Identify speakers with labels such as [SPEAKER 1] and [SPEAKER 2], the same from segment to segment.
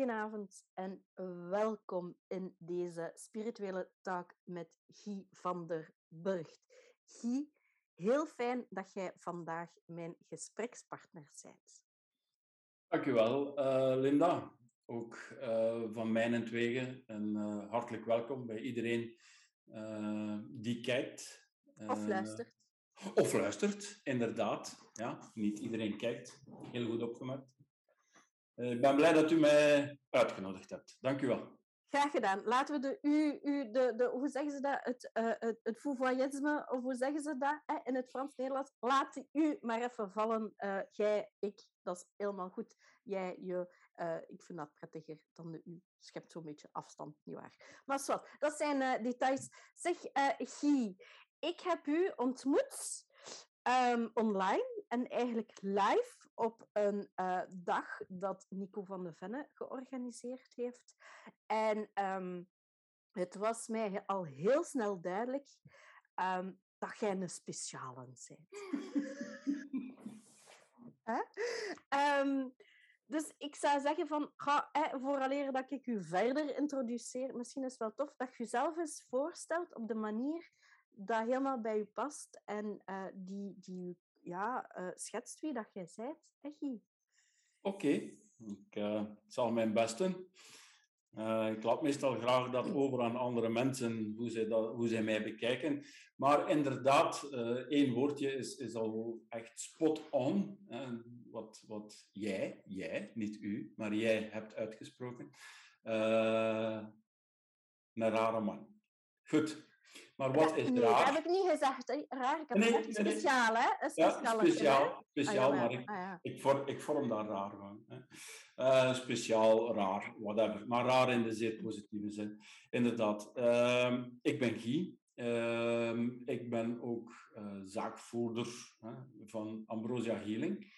[SPEAKER 1] Goedenavond en welkom in deze spirituele talk met Guy van der Burgt. Guy, heel fijn dat jij vandaag mijn gesprekspartner bent.
[SPEAKER 2] Dankjewel, uh, Linda. Ook uh, van mijnentwege en uh, hartelijk welkom bij iedereen die kijkt.
[SPEAKER 1] of luistert.
[SPEAKER 2] Of luistert, inderdaad. Ja, niet iedereen kijkt. Heel goed opgemerkt. Eh, ik ben blij dat u mij uitgenodigd hebt. Dank u wel.
[SPEAKER 1] Graag gedaan. Laten we de, u, u, de, de, hoe zeggen ze dat? Het, uh, het, het of hoe zeggen ze dat hè? in het Frans-Nederlands? Laat u maar even vallen. Uh, jij, ik, dat is helemaal goed. Jij, je, ik vind dat prettiger dan de u. Schept zo'n beetje afstand, nietwaar? Maar zo, dat zijn details. Zeg, Guy, ik heb u ontmoet um, online en eigenlijk live op een uh, dag dat Nico van de Venne georganiseerd heeft. En um, het was mij al heel snel duidelijk um, dat jij een speciale bent. um, dus ik zou zeggen van, ga, eh, vooraleer dat ik u verder introduceer, misschien is het wel tof dat je jezelf eens voorstelt op de manier dat helemaal bij u past en uh, die, die ja, uh, schetst wie dat jij bent, Echi.
[SPEAKER 2] Oké, ik uh, zal mijn best doen. Uh, ik laat meestal graag dat over aan andere mensen, hoe zij, dat, hoe zij mij bekijken. Maar inderdaad, één woordje is, is al echt spot on. wat, wat jij, jij, niet u, maar jij hebt uitgesproken. een rare man. Goed, maar wat is
[SPEAKER 1] nee,
[SPEAKER 2] raar?
[SPEAKER 1] Dat heb ik niet gezegd. Raar, ik heb
[SPEAKER 2] nee,
[SPEAKER 1] gezegd speciaal, hè? Een
[SPEAKER 2] speciaal, ja, speciaal, speciaal ah, ja, maar ik, ah, ja. ik, vorm, ik vorm daar raar van. Hè. Uh, speciaal, raar, whatever. Maar raar in de zeer positieve zin. Inderdaad. Uh, ik ben Guy. Uh, ik ben ook uh, zaakvoerder van Ambrosia Healing.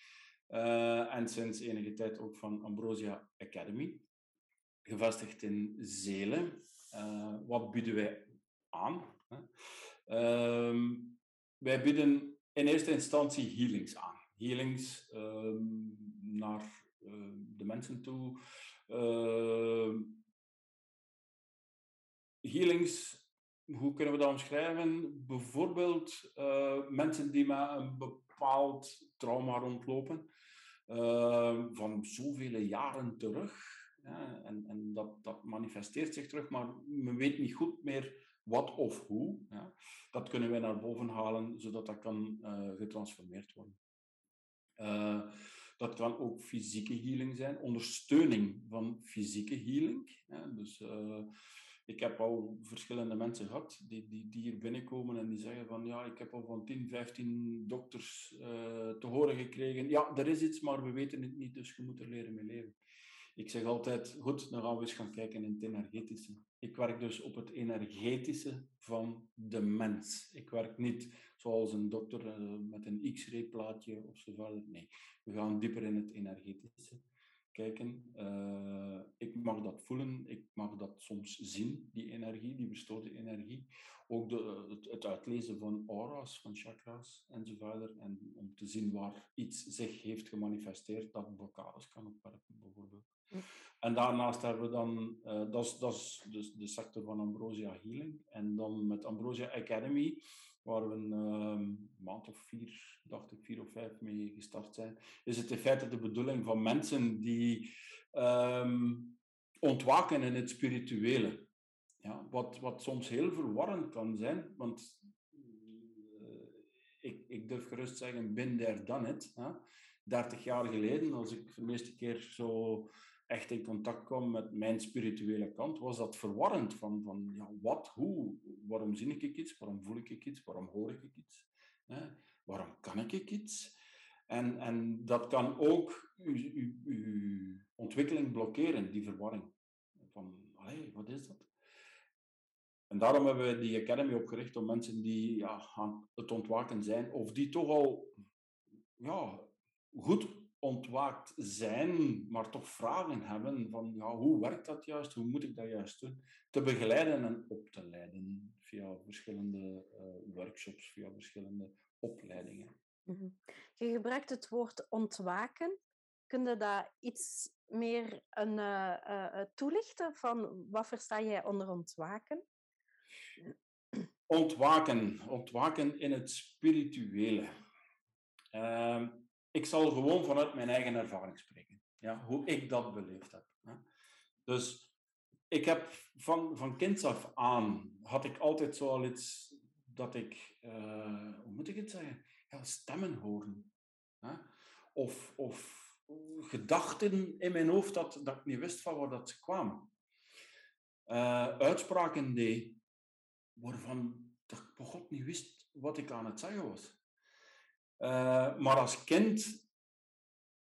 [SPEAKER 2] En sinds enige tijd ook van Ambrosia Academy. Gevestigd in Zelen. Wat bieden wij aan? Um, wij bieden in eerste instantie healings aan. Healings um, naar uh, de mensen toe. Uh, healings, hoe kunnen we dat omschrijven? Bijvoorbeeld uh, mensen die met een bepaald trauma rondlopen. van zoveel jaren terug. Ja, en en dat, dat manifesteert zich terug, maar men weet niet goed meer wat of hoe. Ja. Dat kunnen wij naar boven halen, zodat dat kan uh, getransformeerd worden. Uh, dat kan ook fysieke healing zijn, ondersteuning van fysieke healing. Ja. Dus uh, ik heb al verschillende mensen gehad die, die, die hier binnenkomen en die zeggen van ja, ik heb al van 10, 15 dokters te horen gekregen. Ja, er is iets, maar we weten het niet, dus je moet er leren mee leven. Ik zeg altijd, goed, dan gaan we eens gaan kijken in het energetische. Ik werk dus op het energetische van de mens. Ik werk niet zoals een dokter uh, met een x-ray plaatje of zo. Nee, we gaan dieper in het energetische kijken. Uh, ik mag dat voelen, ik mag dat soms zien, die energie, die bestoten energie. Ook de, het, het, uitlezen van aura's, van chakras enzovoort. En om te zien waar iets zich heeft gemanifesteerd, dat blokkades kan opwerpen bijvoorbeeld. En daarnaast hebben we dan, uh, dat is, dat is de sector van Ambrosia Healing. En dan met Ambrosia Academy, waar we een uh, maand of vier, dacht ik, vier of vijf mee gestart zijn, is het in feite de bedoeling van mensen die um, ontwaken in het spirituele. Ja, wat, wat soms heel verwarrend kan zijn, want uh, ik, ik durf gerust zeggen, bin there, done it. Hè? 30 jaar geleden, als ik de eerste keer zo echt in contact kwam met mijn spirituele kant, was dat verwarrend. Van, van ja, wat, hoe, waarom zie ik iets, waarom voel ik iets, waarom hoor ik iets, hè? waarom kan ik iets? En, en dat kan ook uw, ontwikkeling blokkeren, die verwarring. Van, allee, wat is dat? En daarom hebben we die Academy opgericht om mensen die ja, aan het ontwaken zijn, of die toch al ja, goed ontwaakt zijn, maar toch vragen hebben van ja, hoe werkt dat juist, hoe moet ik dat juist doen, te begeleiden en op te leiden via verschillende uh, workshops, via verschillende opleidingen.
[SPEAKER 1] Mm -hmm. Je gebruikt het woord ontwaken. Kun je dat iets meer een, uh, toelichten van wat versta jij onder ontwaken?
[SPEAKER 2] Ontwaken. Ontwaken in het spirituele. Ehm, ik zal gewoon vanuit mijn eigen ervaring spreken. Ja, hoe ik dat beleefd heb. Dus ik heb van, van kinds af aan, had ik altijd zo al iets dat ik, uh, hoe moet ik het zeggen, stemmen horen. Of, of gedachten in mijn hoofd dat, dat ik niet wist van waar dat kwamen. Uh, uitspraken deed waarvan ik God niet wist wat ik aan het zeggen was. Uh, maar als kind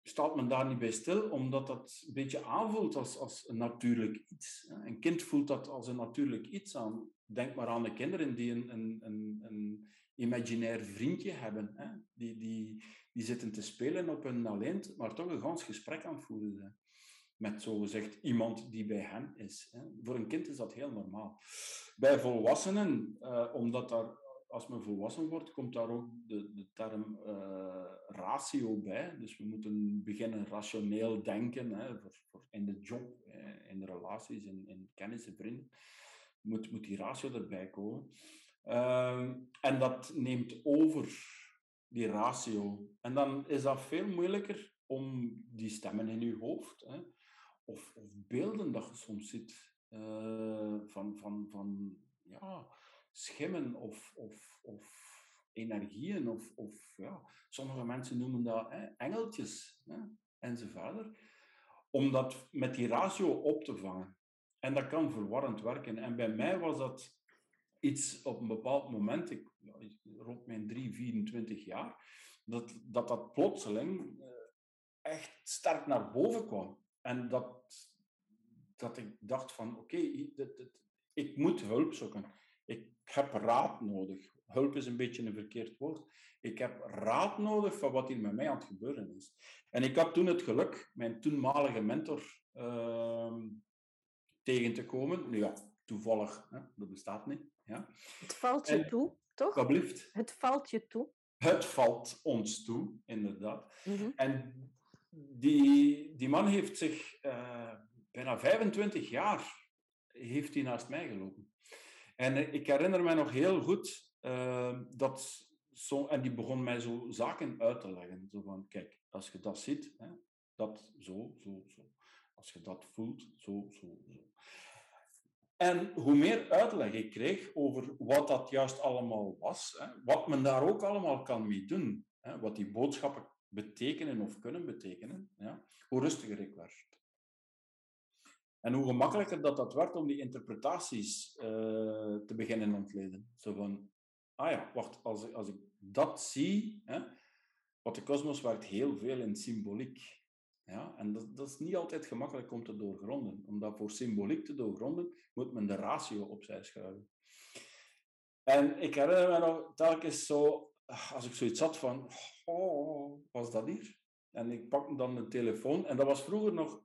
[SPEAKER 2] staat men daar niet bij stil, omdat dat een beetje aanvoelt als, als een natuurlijk iets. Een kind voelt dat als een natuurlijk iets aan. Denk maar aan de kinderen die een, een, een, een imaginair vriendje hebben. Hè? Die, die, die zitten te spelen op een alleen, maar toch een gans gesprek aan het voeren zijn. Met zogezegd iemand die bij hen is. Hè? Voor een kind is dat heel normaal. Bij volwassenen, uh, omdat daar als men volwassen wordt, komt daar ook de, de term uh, ratio bij. Dus we moeten beginnen rationeel denken hè, voor, voor in de job, in de relaties, in, in kennis en vrienden. Moet, moet die ratio erbij komen. Uh, en dat neemt over, die ratio. En dan is dat veel moeilijker om die stemmen in je hoofd, hè, of, of beelden dat je soms ziet, uh, van, van, van ja, schimmen of, of, energieën. Of, of, ja, sommige mensen noemen dat hè, engeltjes hè, enzovoort. Om dat met die ratio op te vangen. En dat kan verwarrend werken. En bij mij was dat iets op een bepaald moment, ik, rond mijn 3, 24 jaar, dat dat, dat plotseling eh, echt sterk naar boven kwam. En dat, dat ik dacht van, oké, ik moet hulp zoeken. Ik heb raad nodig. Hulp is een beetje een verkeerd woord. Ik heb raad nodig van wat hier met mij aan het gebeuren is. En ik had toen het geluk mijn toenmalige mentor uh, tegen te komen. Nu ja, toevallig, hè? dat bestaat niet. Ja.
[SPEAKER 1] Het valt je toe, toch?
[SPEAKER 2] Alsjeblieft.
[SPEAKER 1] Het valt je toe.
[SPEAKER 2] Het valt ons toe, inderdaad. Mm En die, die man heeft zich uh, bijna 25 jaar heeft hij naast mij gelopen. En eh, ik herinner me nog heel goed uh, dat zo, en die begon mij zo zaken uit te leggen. Zo van, kijk, als je dat ziet, hè, dat zo, zo, zo. Als je dat voelt, zo, zo, zo. En hoe meer uitleg ik kreeg over wat dat juist allemaal was, hè, wat men daar ook allemaal kan mee doen, hè, wat die boodschappen betekenen of kunnen betekenen, ja, hoe rustiger ik werd. En hoe gemakkelijker dat, dat werd om die interpretaties uh, te beginnen ontleden. Zo van, ah ja, wacht, als, als ik dat zie, hè, wat de kosmos werkt heel veel in symboliek. Ja, en dat, dat, is niet altijd gemakkelijk om te doorgronden. Omdat voor symboliek te doorgronden, moet men de ratio opzij schuiven. En ik herinner me nog telkens zo, als ik zoiets had van, oh, was dat hier? En ik pakte dan de telefoon. En dat was vroeger nog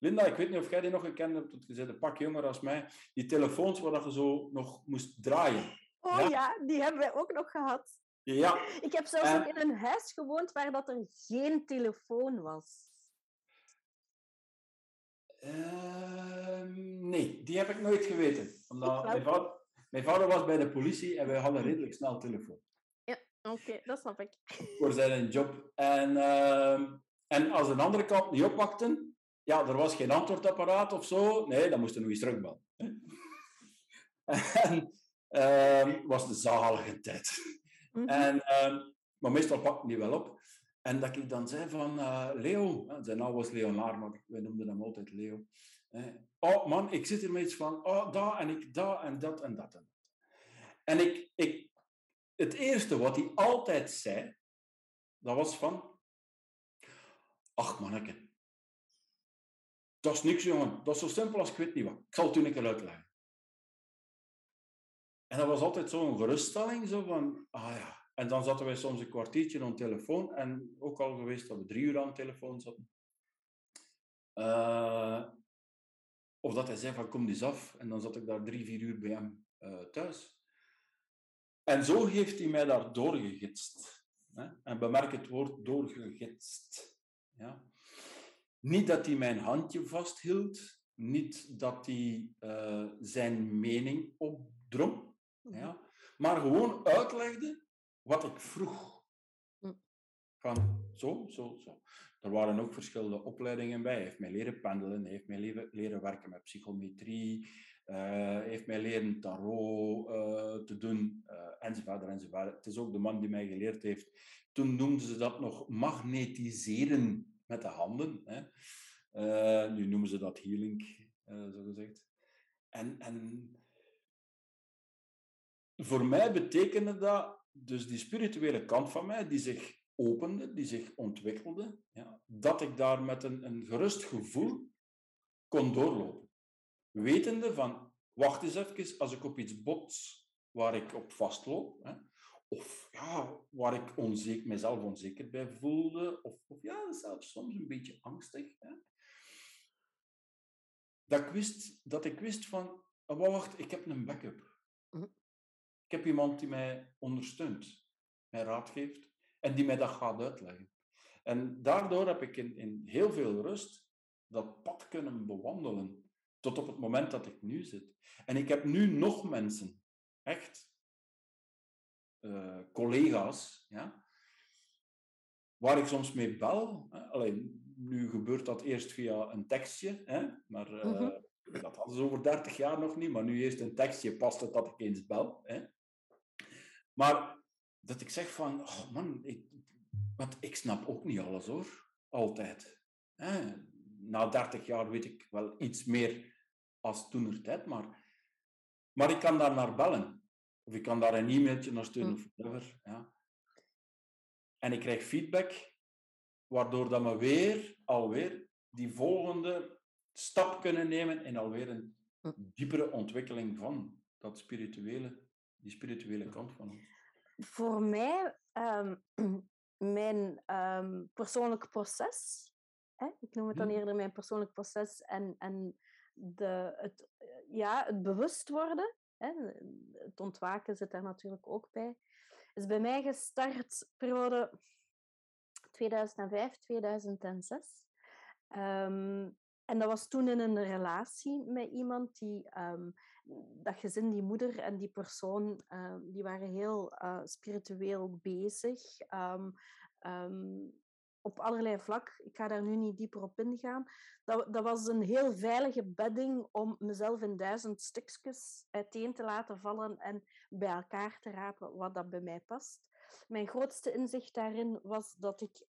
[SPEAKER 2] Linda, ik weet niet of jij die nog gekend hebt, want je bent een pak jonger als mij. Die telefoons waar je zo nog moest draaien.
[SPEAKER 1] Oh ja, die hebben wij ook nog gehad.
[SPEAKER 2] Ja.
[SPEAKER 1] Ik heb zelfs ook in een huis gewoond waar dat er geen telefoon was.
[SPEAKER 2] Uh, nee, die heb ik nooit geweten. Omdat mijn vader, mijn vader, was bij de politie en wij hadden redelijk snel telefoon.
[SPEAKER 1] Ja, oké, dat snap ik.
[SPEAKER 2] Voor zijn job. En, uh, en als een andere kant niet oppakten, ja, er was geen antwoordapparaat of zo. Nee, dan moest er nog eens terugbellen. en uh, was de zalige tijd. Mm -hmm. En, uh, maar meestal pakte die wel op. En dat ik dan zei van uh, Leo, zijn naam was Leonard, maar wij noemden hem altijd Leo. oh man, ik zit er met iets van, oh dat en ik dat en dat en dat. En, en ik, ik, het eerste wat hij altijd zei, dat was van, ach manneke, dat is niks, jongen. Dat is zo simpel als ik weet niet wat. Ik zal het toen een keer uitleggen. En dat was altijd zo'n geruststelling, zo van, ah ja. En dan zaten wij soms een kwartiertje aan de telefoon. En ook al geweest dat we drie uur aan de telefoon zaten. Uh, of dat hij zei van, kom eens af. En dan zat ik daar drie, vier uur bij hem uh, thuis. En zo heeft hij mij daar doorgegidst. Hè? En bemerk het woord doorgegidst. Ja? Niet dat hij mijn handje vasthield, niet dat hij uh, zijn mening opdrong, mhm. ja, maar gewoon uitlegde wat ik vroeg. Mhm. Van zo, zo, zo. Er waren ook verschillende opleidingen bij. Hij heeft mij leren pendelen, hij heeft mij leren, leren werken met psychometrie, uh, heeft mij leren tarot uh, te doen, enzovoort, enzovoort. Het is ook de man die mij geleerd heeft. Toen noemden ze dat nog magnetiseren met de handen. Hè. nu noemen ze dat healing, zo gezegd. En, en voor mij betekende dat dus die spirituele kant van mij, die zich opende, die zich ontwikkelde, ja, dat ik daar met een, een gerust gevoel kon doorlopen. Wetende van, wacht eens even, als ik op iets bots waar ik op vastloop, hè, of ja, waar ik onzeker, mezelf onzeker bij voelde, of, of ja, zelfs soms een beetje angstig, hè, dat, ik wist, dat ik wist van, oh, wacht, ik heb een backup. Mhm. Ik heb iemand die mij ondersteunt, mij raad geeft en die mij dat gaat uitleggen. En daardoor heb ik in, in heel veel rust dat pad kunnen bewandelen, tot op het moment dat ik nu zit. En ik heb nu nog mensen, echt uh, collega's, ja, waar ik soms mee bel. Hè. Alleen, nu gebeurt dat eerst via een tekstje, hè, maar uh, dat hadden ze over 30 jaar nog niet, maar nu eerst een tekstje past het dat ik eens bel. Hè. Maar dat ik zeg van, oh man, ik, want ik snap ook niet alles hoor, altijd. Na 30 jaar weet ik wel iets meer als toen tijd, maar, maar ik kan daar naar bellen. Of ik kan daar een e-mailtje naar sturen of whatever. Ja. En ik krijg feedback, waardoor dat we weer, alweer, die volgende stap kunnen nemen en alweer een diepere ontwikkeling van dat spirituele, die spirituele kant van ons
[SPEAKER 1] voor mij, um, mijn um, persoonlijk proces, hè, ik noem het dan eerder mijn persoonlijk proces en, en de, het, ja, het bewust worden, hè, het ontwaken zit daar natuurlijk ook bij, is bij mij gestart periode 2005, 2006. Um, en dat was toen in een relatie met iemand die, um, dat gezin, die moeder en die persoon, um, die waren heel uh, spiritueel bezig. Op allerlei vlak. Ik ga daar nu niet dieper op ingaan. Dat, dat was een heel veilige bedding om mezelf in duizend stukjes uiteen te laten vallen en bij elkaar te rapen wat dat bij mij past. Mijn grootste inzicht daarin was dat ik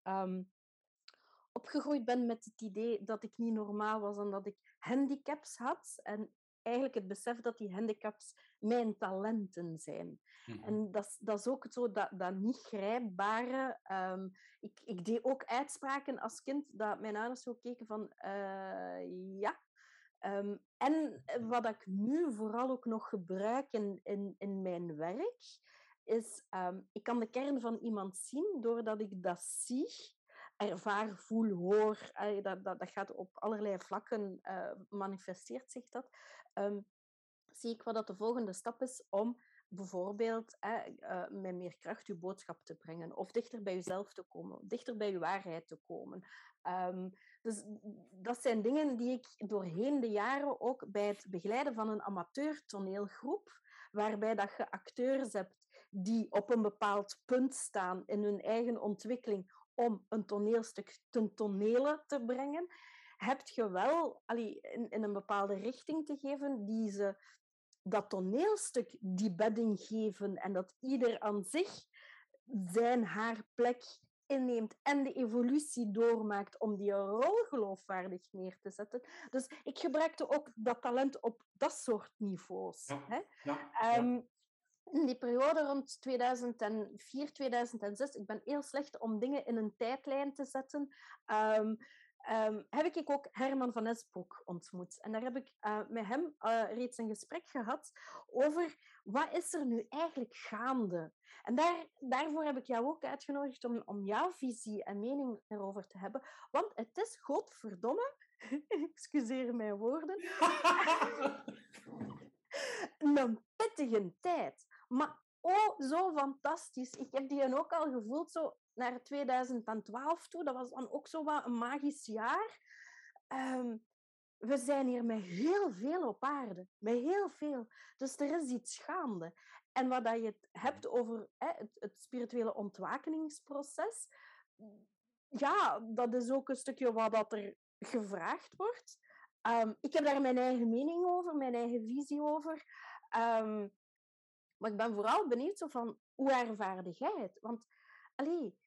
[SPEAKER 1] opgegroeid ben met het idee dat ik niet normaal was en dat ik handicaps had. En eigenlijk het besef dat die handicaps mijn talenten zijn. Mhm. En dat, dat is ook zo dat, dat niet grijpbare. Um, ik, ik deed ook uitspraken als kind dat mijn ouders zo keken van uh, ja. Um, en wat ik nu vooral ook nog gebruik in, in, in mijn werk, is um, ik kan de kern van iemand zien doordat ik dat zie ervaar, voel, hoor. dat, dat, dat gaat op allerlei vlakken, uh, manifesteert zich dat. Um, zie ik wat dat de volgende stap is om bijvoorbeeld uh, met meer kracht uw boodschap te brengen, of dichter bij jezelf te komen, dichter bij je waarheid te komen. Um, dus dat zijn dingen die ik doorheen de jaren ook bij het begeleiden van een amateur toneelgroep, waarbij dat je acteurs hebt die op een bepaald punt staan in hun eigen ontwikkeling om een toneelstuk ten tonele te brengen, heb je wel allee, in, in een bepaalde richting te geven die ze dat toneelstuk die bedding geven en dat ieder aan zich zijn haar plek inneemt en de evolutie doormaakt om die rol geloofwaardig neer te zetten. Dus ik gebruikte ook dat talent op dat soort niveaus. Ja, hè? Ja, ehm, in die periode rond 2004, 2006, ik ben heel slecht om dingen in een tijdlijn te zetten, um, um, heb ik ook Herman van Esbroek ontmoet. En daar heb ik uh, met hem uh, reeds een gesprek gehad over wat is er nu eigenlijk gaande. En daar, daarvoor heb ik jou ook uitgenodigd om, om jouw visie en mening erover te hebben. Want het is godverdomme, excuseer mijn woorden, een pittige tijd. Maar oh, zo fantastisch. Ik heb die ook al gevoeld, zo naar 2012 toe. Dat was dan ook zo wat een magisch jaar. Ehm, we zijn hier met heel veel op aarde. Met heel veel. Dus er is iets gaande. En wat dat je hebt over hè, het, het spirituele ontwakeningsproces, ja, dat is ook een stukje wat dat er gevraagd wordt. Ehm, ik heb daar mijn eigen mening over, mijn eigen visie over. Um, maar ik ben vooral benieuwd zo van, hoe ervaarde jij het? Want allee,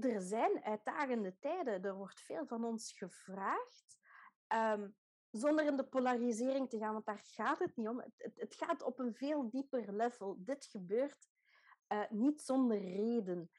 [SPEAKER 1] er zijn uitdagende tijden, er wordt veel van ons gevraagd. Um, zonder in de polarisering te gaan, want daar gaat het niet om. Het, het, gaat op een veel dieper level. Dit gebeurt uh, niet zonder reden.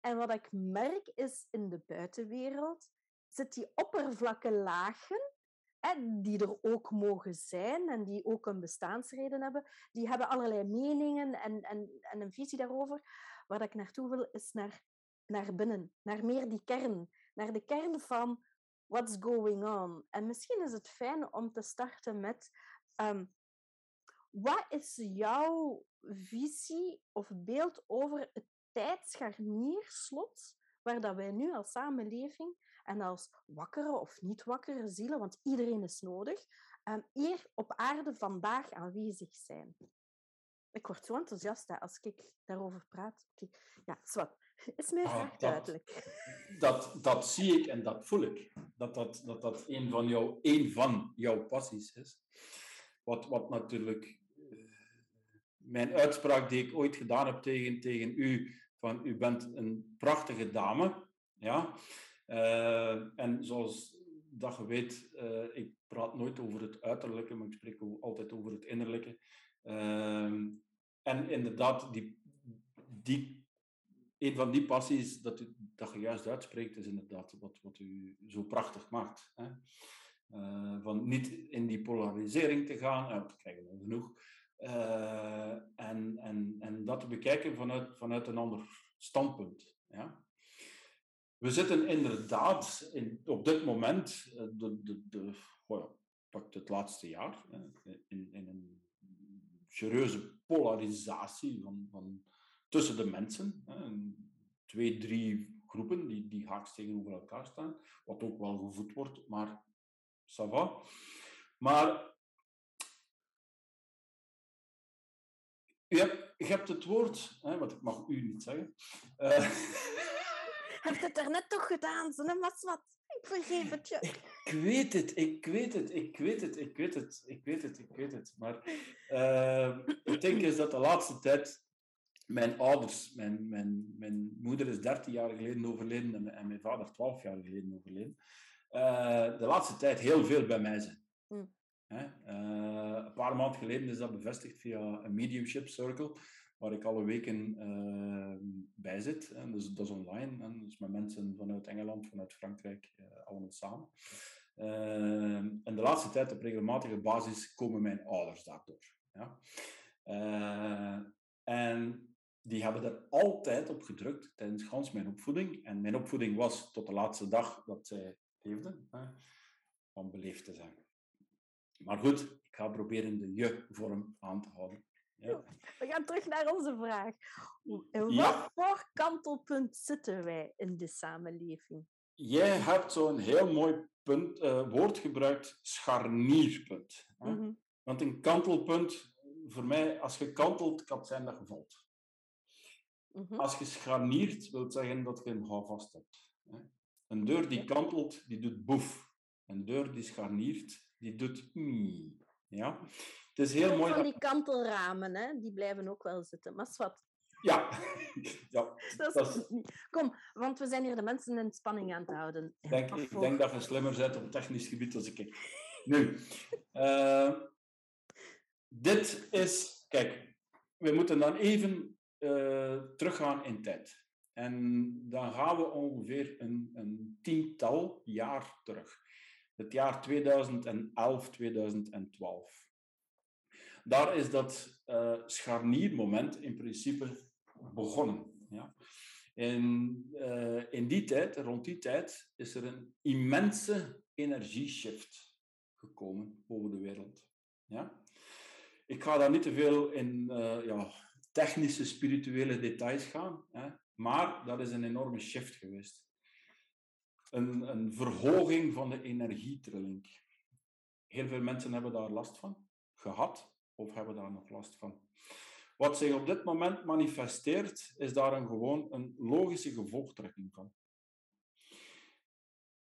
[SPEAKER 1] En wat ik merk is in de buitenwereld zit die oppervlakke lagen, hè, die er ook mogen zijn en die ook een bestaansreden hebben, die hebben allerlei meningen en, en, en een visie daarover. Waar ik naartoe wil, is naar, naar binnen, naar meer die kern. Naar de kern van what's going on. En misschien is het fijn om te starten met um, wat is jouw visie of beeld over het tijdscharnierslot waar dat wij nu als samenleving en als wakkere of niet wakkere zielen, want iedereen is nodig, um, hier op aarde vandaag aanwezig zijn. Ik word zo enthousiast hè, als ik daarover praat. Ja, zwart. Is mij graag ah, duidelijk.
[SPEAKER 2] Dat, dat zie ik en dat voel ik. Dat dat, dat, dat een, van jouw, een van jouw passies is. Wat, wat natuurlijk... Eh, mijn uitspraak die ik ooit gedaan heb tegen, tegen u, van u bent een prachtige dame. Ja? Uh, en zoals dat je weet, uh, ik praat nooit over het uiterlijke, maar ik spreek altijd over het innerlijke. Uh, en inderdaad, die, die een van die passies dat, u, dat je juist uitspreekt, is inderdaad wat, wat u zo prachtig maakt. Hè? Uh, van niet in die polarisering te gaan, dat krijgen we genoeg, en, en, en dat te bekijken vanuit, vanuit een ander standpunt. Ja? We zitten inderdaad in, op dit moment, de, de, de, ja, het laatste jaar, in, in een serieuze polarisatie van, van tussen de mensen. Twee, drie groepen die, die haaks tegenover elkaar staan, wat ook wel gevoed wordt, maar ça va. Maar u hebt, je hebt het woord, hè, wat ik mag u niet zeggen. Uh,
[SPEAKER 1] je hebt het er net toch gedaan, zo was wat. Ik vergeef het je.
[SPEAKER 2] Ik weet het, ik weet het, ik weet het, ik weet het, ik weet het, ik weet het. Maar uh, het ding is dat de laatste tijd mijn ouders, mijn, mijn, mijn moeder is 13 jaar geleden overleden en, en mijn vader 12 jaar geleden overleden, uh, de laatste tijd heel veel bij mij zijn. Mm. Hè? Uh, een paar maanden geleden is dat bevestigd via een mediumship circle, waar ik alle weken uh, bij zit. Dus dat is online, en dus met mensen vanuit Engeland, vanuit Frankrijk, allemaal samen. en de laatste tijd op regelmatige basis komen mijn ouders daardoor. Ja? en die hebben er altijd op gedrukt tijdens gans mijn opvoeding. En mijn opvoeding was tot de laatste dag dat zij leefden, om beleefd te zijn. Maar goed, ik ga proberen de je-vorm aan te houden. Ja.
[SPEAKER 1] We gaan terug naar onze vraag. In wat voor kantelpunt zitten wij in de samenleving?
[SPEAKER 2] Jij hebt zo'n heel mooi punt, uh, woord gebruikt, scharnierpunt. Mm Want een kantelpunt, voor mij, als je kantelt, kan het zijn dat je valt. Mhm. Als je scharniert, wil zeggen dat je een houvast hebt. Een deur die kantelt, die doet boef. Een deur die scharniert, die doet mm. Ja?
[SPEAKER 1] Het is heel mooi. Van die kantelramen, hè? die blijven ook wel zitten. Maar wat?
[SPEAKER 2] Ja. ja
[SPEAKER 1] dat is... Kom, want we zijn hier de mensen in spanning aan het houden.
[SPEAKER 2] Denk, ik denk dat je slimmer bent op technisch gebied als ik. Nu, uh, dit is... Kijk, we moeten dan even uh, teruggaan in tijd. En dan gaan we ongeveer een, een tiental jaar terug. Het jaar 2011, 2012. Daar is dat uh, scharniermoment in principe begonnen. Ja. In, uh, in die tijd, rond die tijd, is er een immense energieshift gekomen boven de wereld. Ja? Ik ga daar niet te veel in uh, ja, technische, spirituele details gaan. Hè. Maar dat is een enorme shift geweest. Een, een verhoging van de energietrilling. Heel veel mensen hebben daar last van gehad of hebben daar nog last van. Wat zich op dit moment manifesteert, is daar een gewoon een logische gevolgtrekking van.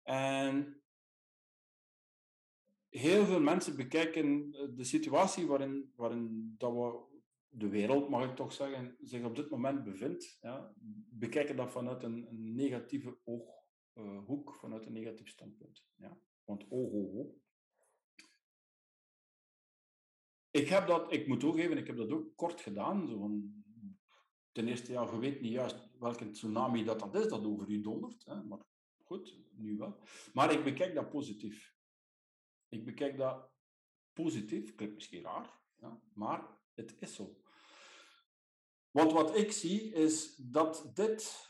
[SPEAKER 2] En heel veel mensen bekijken de situatie waarin, waarin dat we, de wereld, mag ik toch zeggen, zich op dit moment bevindt, ja, bekijken dat vanuit een, negatieve ooghoek, uh, vanuit een negatief standpunt. Ja. Want oh, oh, oh, Ik heb dat, ik moet toegeven, ik heb dat ook kort gedaan. Zo van, ten eerste, ja, je weet niet juist welke tsunami dat, dat is, dat over u dondert. Hè, maar goed, nu wel. Maar ik bekijk dat positief. Ik bekijk dat positief, klinkt misschien raar, ja, maar het is zo. Want wat ik zie is dat dit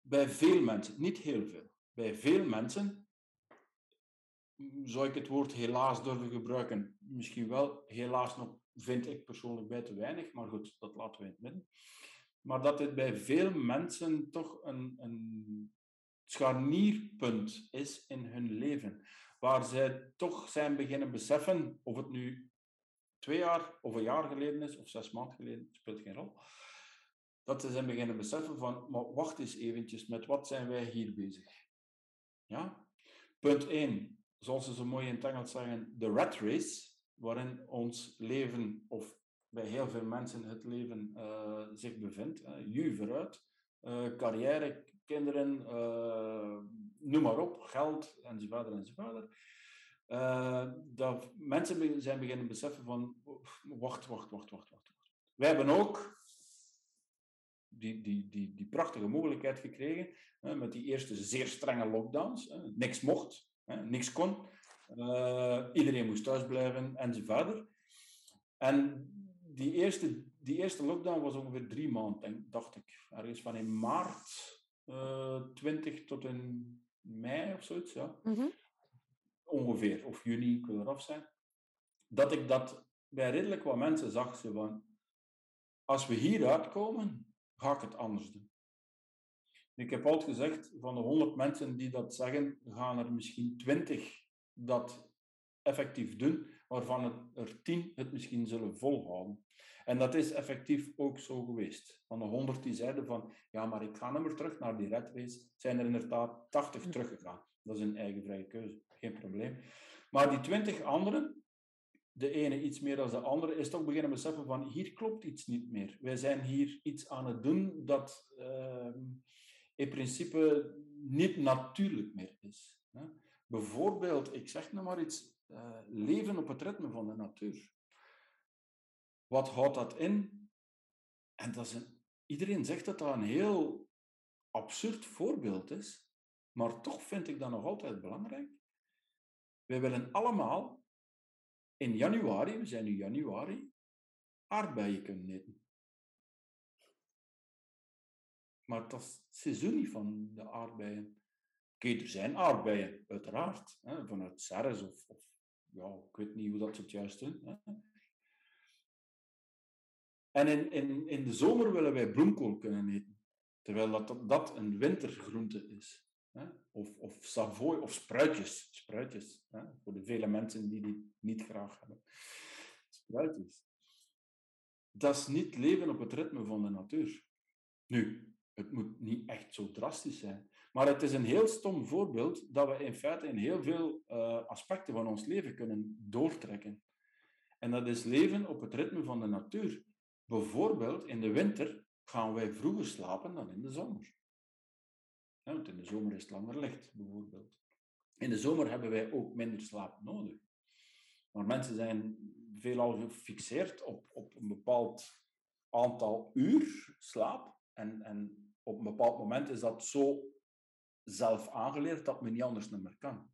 [SPEAKER 2] bij veel mensen, niet heel veel, bij veel mensen zou ik het woord helaas durven gebruiken? Misschien wel. Helaas nog vind ik persoonlijk bij te weinig, maar goed, dat laten we in het midden. Maar dat dit bij veel mensen toch een, een scharnierpunt is in hun leven. Waar zij toch zijn beginnen beseffen, of het nu twee jaar of een jaar geleden is, of zes maanden geleden, speelt geen rol. Dat ze zijn beginnen beseffen van, maar wacht eens eventjes, met wat zijn wij hier bezig? Ja? Punt 1 zoals ze zo mooi in het zeggen, de rat race, waarin ons leven, of bij heel veel mensen het leven uh, zich bevindt. Uh, ju vooruit, uh, carrière, kinderen, noem maar op, geld, enzovoort, enzovoort. dat mensen zijn beginnen beseffen van, wacht, wacht, wacht, wacht, wacht. Wij hebben ook die, die, die, die prachtige mogelijkheid gekregen met die eerste zeer strenge lockdowns. niks mocht, Hè, niks kon. Uh, iedereen moest thuis blijven enzovoort. En die eerste, die eerste lockdown was ongeveer drie maanden, dacht ik. Ergens van in maart uh, 20 tot in mei of zoiets. Ja. Mm -hmm. Ongeveer, of juni, ik wil eraf zijn. Dat ik dat bij redelijk wat mensen zag. Ze van, als we hieruit komen, ga ik het anders doen. Ik heb altijd gezegd, van de 100 mensen die dat zeggen, gaan er misschien 20 dat effectief doen, waarvan er 10 het misschien zullen volhouden. En dat is effectief ook zo geweest. Van de 100 die zeiden van, ja, maar ik ga niet meer terug naar die red race, zijn er inderdaad 80 hm. teruggegaan. Dat is een eigen vrije keuze, geen probleem. Maar die 20 anderen, de ene iets meer dan de andere, is toch beginnen beseffen van, hier klopt iets niet meer. Wij zijn hier iets aan het doen dat... Uh, in principe niet natuurlijk meer is. Bijvoorbeeld, ik zeg nog maar iets, uh, leven op het ritme van de natuur. Wat houdt dat in? En dat is een, iedereen zegt dat dat een heel absurd voorbeeld is, maar toch vind ik dat nog altijd belangrijk. Wij willen allemaal in januari, we zijn nu januari, aardbeien kunnen eten. Maar dat is het seizoen niet van de aardbeien. Oké, er zijn aardbeien, uiteraard. Hè, vanuit Serres of, of, ja, ik weet niet hoe dat het juist doen. Hè. En in, in, in de zomer willen wij bloemkool kunnen eten. Terwijl dat, dat een wintergroente is. Hè. Of, of savoy, of spruitjes. Spruitjes, hè, voor de vele mensen die die niet graag hebben. Spruitjes. Dat is niet leven op het ritme van de natuur. Nu, het moet niet echt zo drastisch zijn. Maar het is een heel stom voorbeeld dat we in feite in heel veel uh, aspecten van ons leven kunnen doortrekken. En dat is leven op het ritme van de natuur. Bijvoorbeeld in de winter gaan wij vroeger slapen dan in de zomer. Want in de zomer is het langer licht, bijvoorbeeld. In de zomer hebben wij ook minder slaap nodig. Maar mensen zijn veelal gefixeerd op, op een bepaald aantal uur slaap. En, en op een bepaald moment is dat zo zelf aangeleerd dat men niet anders meer kan.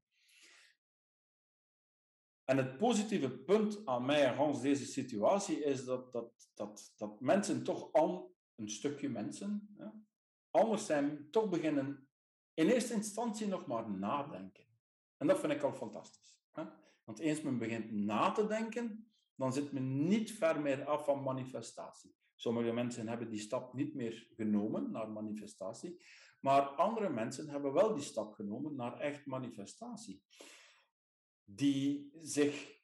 [SPEAKER 2] En het positieve punt aan mij en deze situatie is dat, dat, dat, dat mensen toch al, een stukje mensen, anders zijn, toch beginnen in eerste instantie nog maar nadenken. En dat vind ik al fantastisch. Hè? Want eens men begint na te denken, dan zit men niet ver meer af van manifestatie. Sommige mensen hebben die stap niet meer genomen naar manifestatie, maar andere mensen hebben wel die stap genomen naar echt manifestatie. Die zich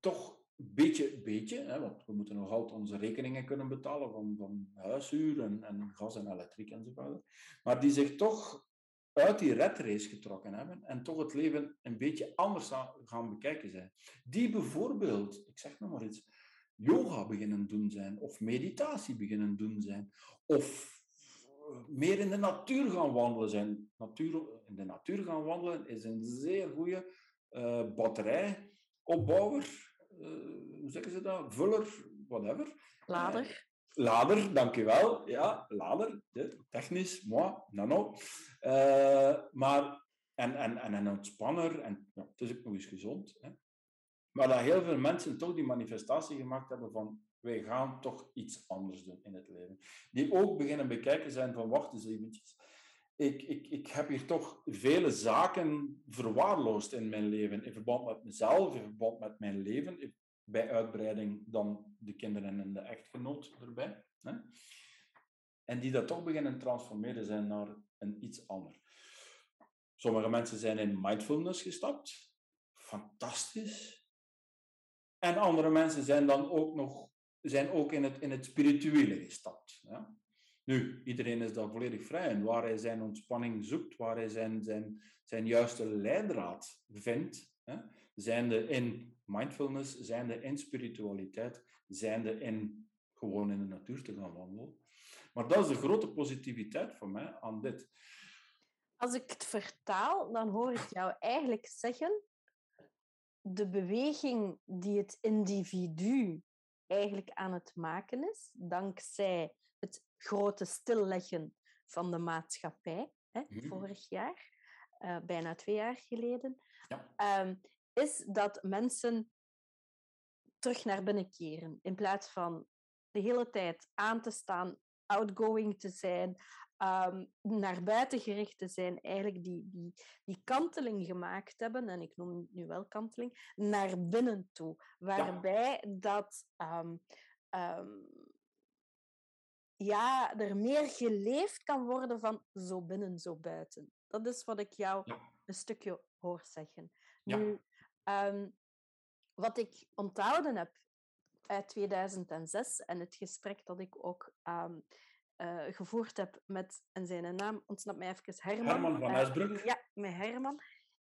[SPEAKER 2] toch beetje, beetje, hè, want we moeten nog altijd onze rekeningen kunnen betalen van, van huishuur en, en gas en elektriek enzovoort, maar die zich toch uit die race getrokken hebben en toch het leven een beetje anders gaan bekijken zijn. Die bijvoorbeeld, ik zeg nog maar iets, yoga beginnen doen zijn, of meditatie beginnen doen zijn, of meer in de natuur gaan wandelen zijn. Natuur, in de natuur gaan wandelen is een zeer goede uh, batterijopbouwer. Uh, hoe zeggen ze dat? Vuller, whatever.
[SPEAKER 1] Lader.
[SPEAKER 2] Lader, dankjewel. Ja, lader. Technisch, moi, nano. Uh, maar, en, en, en een ontspanner. En ja, het is ook nog eens gezond. Hè. Maar dat heel veel mensen toch die manifestatie gemaakt hebben van wij gaan toch iets anders doen in het leven. Die ook beginnen bekijken zijn van wacht eens eventjes. Ik, ik, ik heb hier toch vele zaken verwaarloosd in mijn leven. In verband met mezelf, in verband met mijn leven bij uitbreiding dan de kinderen en de echtgenoot erbij. Hè? En die dat toch beginnen transformeren zijn naar een iets ander. Sommige mensen zijn in mindfulness gestapt. Fantastisch. En andere mensen zijn dan ook nog zijn ook in het, in het spirituele gestapt. Ja? Nu, iedereen is daar volledig vrij in. Waar hij zijn ontspanning zoekt, waar hij zijn, zijn, zijn juiste leidraad vindt, hè? zijnde in mindfulness, zijnde in spiritualiteit, zijnde in gewoon in de natuur te gaan wandelen. Maar dat is de grote positiviteit voor mij aan dit.
[SPEAKER 1] Als ik het vertaal, dan hoor ik jou eigenlijk zeggen: de beweging die het individu eigenlijk aan het maken is, dankzij het grote stilleggen van de maatschappij, hè, mhm. vorig jaar, uh, bijna twee jaar geleden, ja. um, is dat mensen terug naar binnen keren. In plaats van de hele tijd aan te staan, outgoing te zijn, um, naar buiten gericht te zijn, eigenlijk die, die, die kanteling gemaakt hebben, en ik noem nu wel kanteling, naar binnen toe. Waarbij dat um, ja, er meer geleefd kan worden van zo binnen, zo buiten. Dat is wat ik jou een stukje hoor zeggen. Nu, wat ik onthouden heb uit 2006 en het gesprek dat ik ook um, uh, gevoerd heb met, en zijn naam ontsnapt mij even, Herman.
[SPEAKER 2] Herman van Esbruk.
[SPEAKER 1] Uh, ja, met Herman.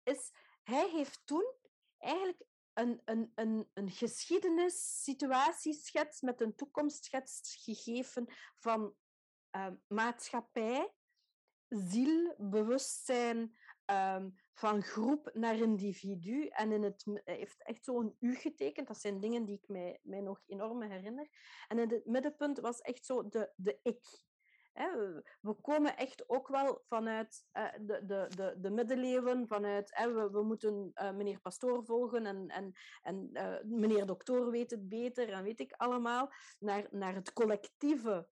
[SPEAKER 1] Is, hij heeft toen eigenlijk een, een, een, een geschiedenis-situatieschets met een toekomstschets gegeven van uh, maatschappij, ziel, bewustzijn, um, van groep naar individu. En in het, hij heeft echt zo'n U getekend. Dat zijn dingen die ik mij, mij nog enorm herinner. En in het middenpunt was echt zo de, de ik. We komen echt ook wel vanuit eh, de, de, de, de middeleeuwen, vanuit we, we moeten eh, meneer Pastoor volgen en, en, en uh, meneer Dokter weet het beter en weet ik allemaal, naar, naar het collectieve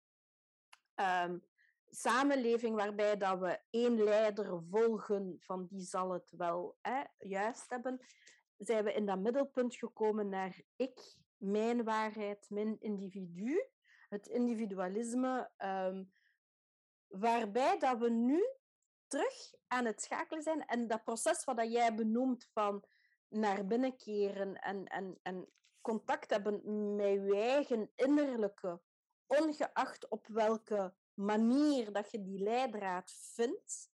[SPEAKER 1] um, samenleving waarbij dat we één leider volgen, van die zal het wel hè, juist hebben, zijn we in dat middelpunt gekomen naar ik, mijn waarheid, mijn individu, het individualisme, um, waarbij dat we nu terug aan het schakelen zijn en dat proces wat dat jij benoemt van naar binnen keren en, en, en contact hebben met je eigen innerlijke, ongeacht op welke manier dat je die leidraad vindt.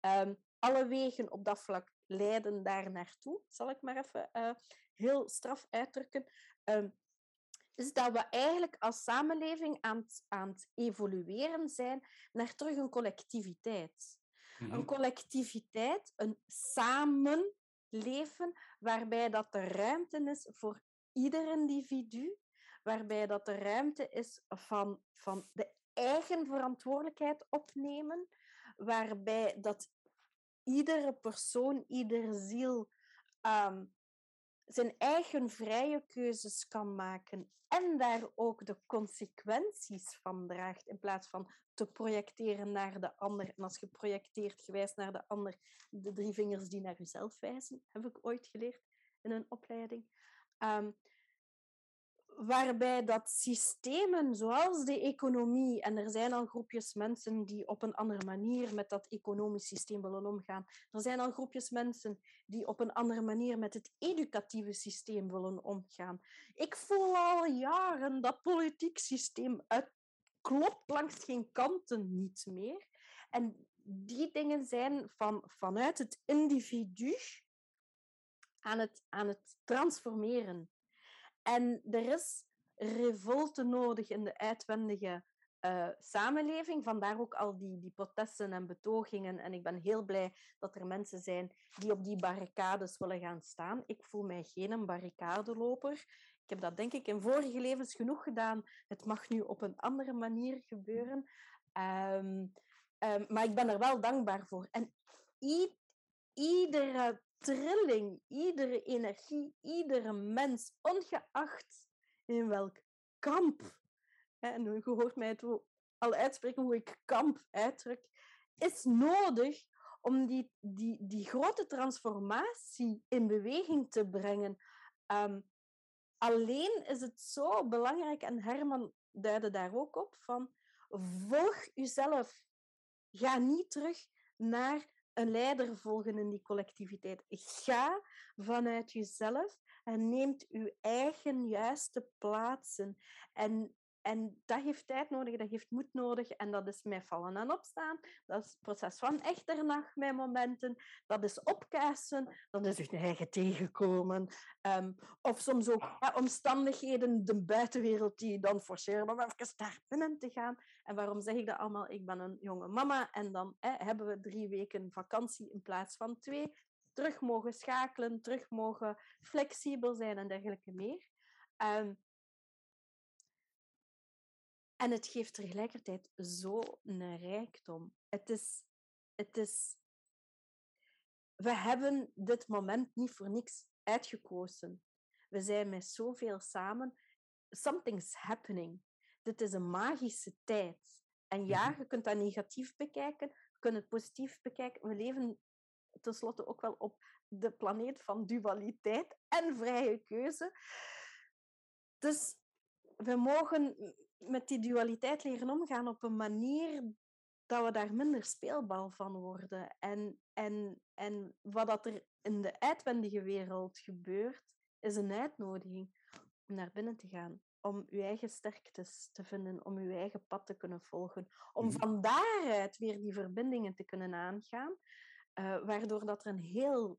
[SPEAKER 1] Um, alle wegen op dat vlak leiden daar naartoe, zal ik maar even uh, heel straf uitdrukken. Um, is dat we eigenlijk als samenleving aan het, aan het evolueren zijn naar terug een collectiviteit. Mm -hmm. Een collectiviteit, een samenleven, waarbij dat er ruimte is voor ieder individu, waarbij dat er ruimte is van, van de eigen verantwoordelijkheid opnemen, waarbij dat iedere persoon, ieder ziel um, zijn eigen vrije keuzes kan maken en daar ook de consequenties van draagt, in plaats van te projecteren naar de ander. En als je projecteert, gewijs naar de ander, de drie vingers die naar jezelf wijzen, heb ik ooit geleerd in een opleiding. Um, waarbij dat systemen zoals de economie, en er zijn al groepjes mensen die op een andere manier met dat economisch systeem willen omgaan, er zijn al groepjes mensen die op een andere manier met het educatieve systeem willen omgaan. Ik voel al jaren dat politiek systeem uit klopt langs geen kanten niet meer. En die dingen zijn van, vanuit het individu aan het, aan het transformeren. En er is revolte nodig in de uitwendige uh, samenleving. Vandaar ook al die, die protesten en betogingen. En ik ben heel blij dat er mensen zijn die op die barricades willen gaan staan. Ik voel mij geen barricadeloper. Ik heb dat denk ik in vorige levens genoeg gedaan. Het mag nu op een andere manier gebeuren. Um, um, maar ik ben er wel dankbaar voor. En iedere trilling, iedere energie, iedere mens, ongeacht in welk kamp, en je hoort mij het al uitspreken hoe ik kamp uitdruk, is nodig om die, die, die grote transformatie in beweging te brengen. Um, alleen is het zo belangrijk, en Herman duidde daar ook op, van volg jezelf. Ga niet terug naar een leider volgen in die collectiviteit. Ga vanuit jezelf en neemt uw eigen juiste plaatsen. En, en dat heeft tijd nodig, dat heeft moed nodig. En dat is mij vallen en opstaan. Dat is het proces van echternacht, mijn momenten. Dat is opkassen. Dat is uw eigen tegenkomen. Um, of soms ook omstandigheden, de buitenwereld, die dan forceren om even daar binnen te gaan. En waarom zeg ik dat allemaal? Ik ben een jonge mama en dan hebben we drie weken vakantie in plaats van twee terug mogen schakelen, terug mogen flexibel zijn en dergelijke meer. Um, en het geeft tegelijkertijd zo een rijkdom. Het is, het is, we hebben dit moment niet voor niks uitgekozen. We zijn met zoveel samen. Something's happening. Dit is een magische tijd. En ja, mhm. je kunt dat negatief bekijken, je kunt het positief bekijken. We leven tenslotte ook wel op de planeet van dualiteit en vrije keuze. Dus we mogen met die dualiteit leren omgaan op een manier dat we daar minder speelbal van worden. En, en, en wat dat er in de uitwendige wereld gebeurt, is een uitnodiging om naar binnen te gaan. Om uw eigen sterktes te vinden, om uw eigen pad te kunnen volgen. Om mhm. van daaruit weer die verbindingen te kunnen aangaan. Uh, waardoor dat er een heel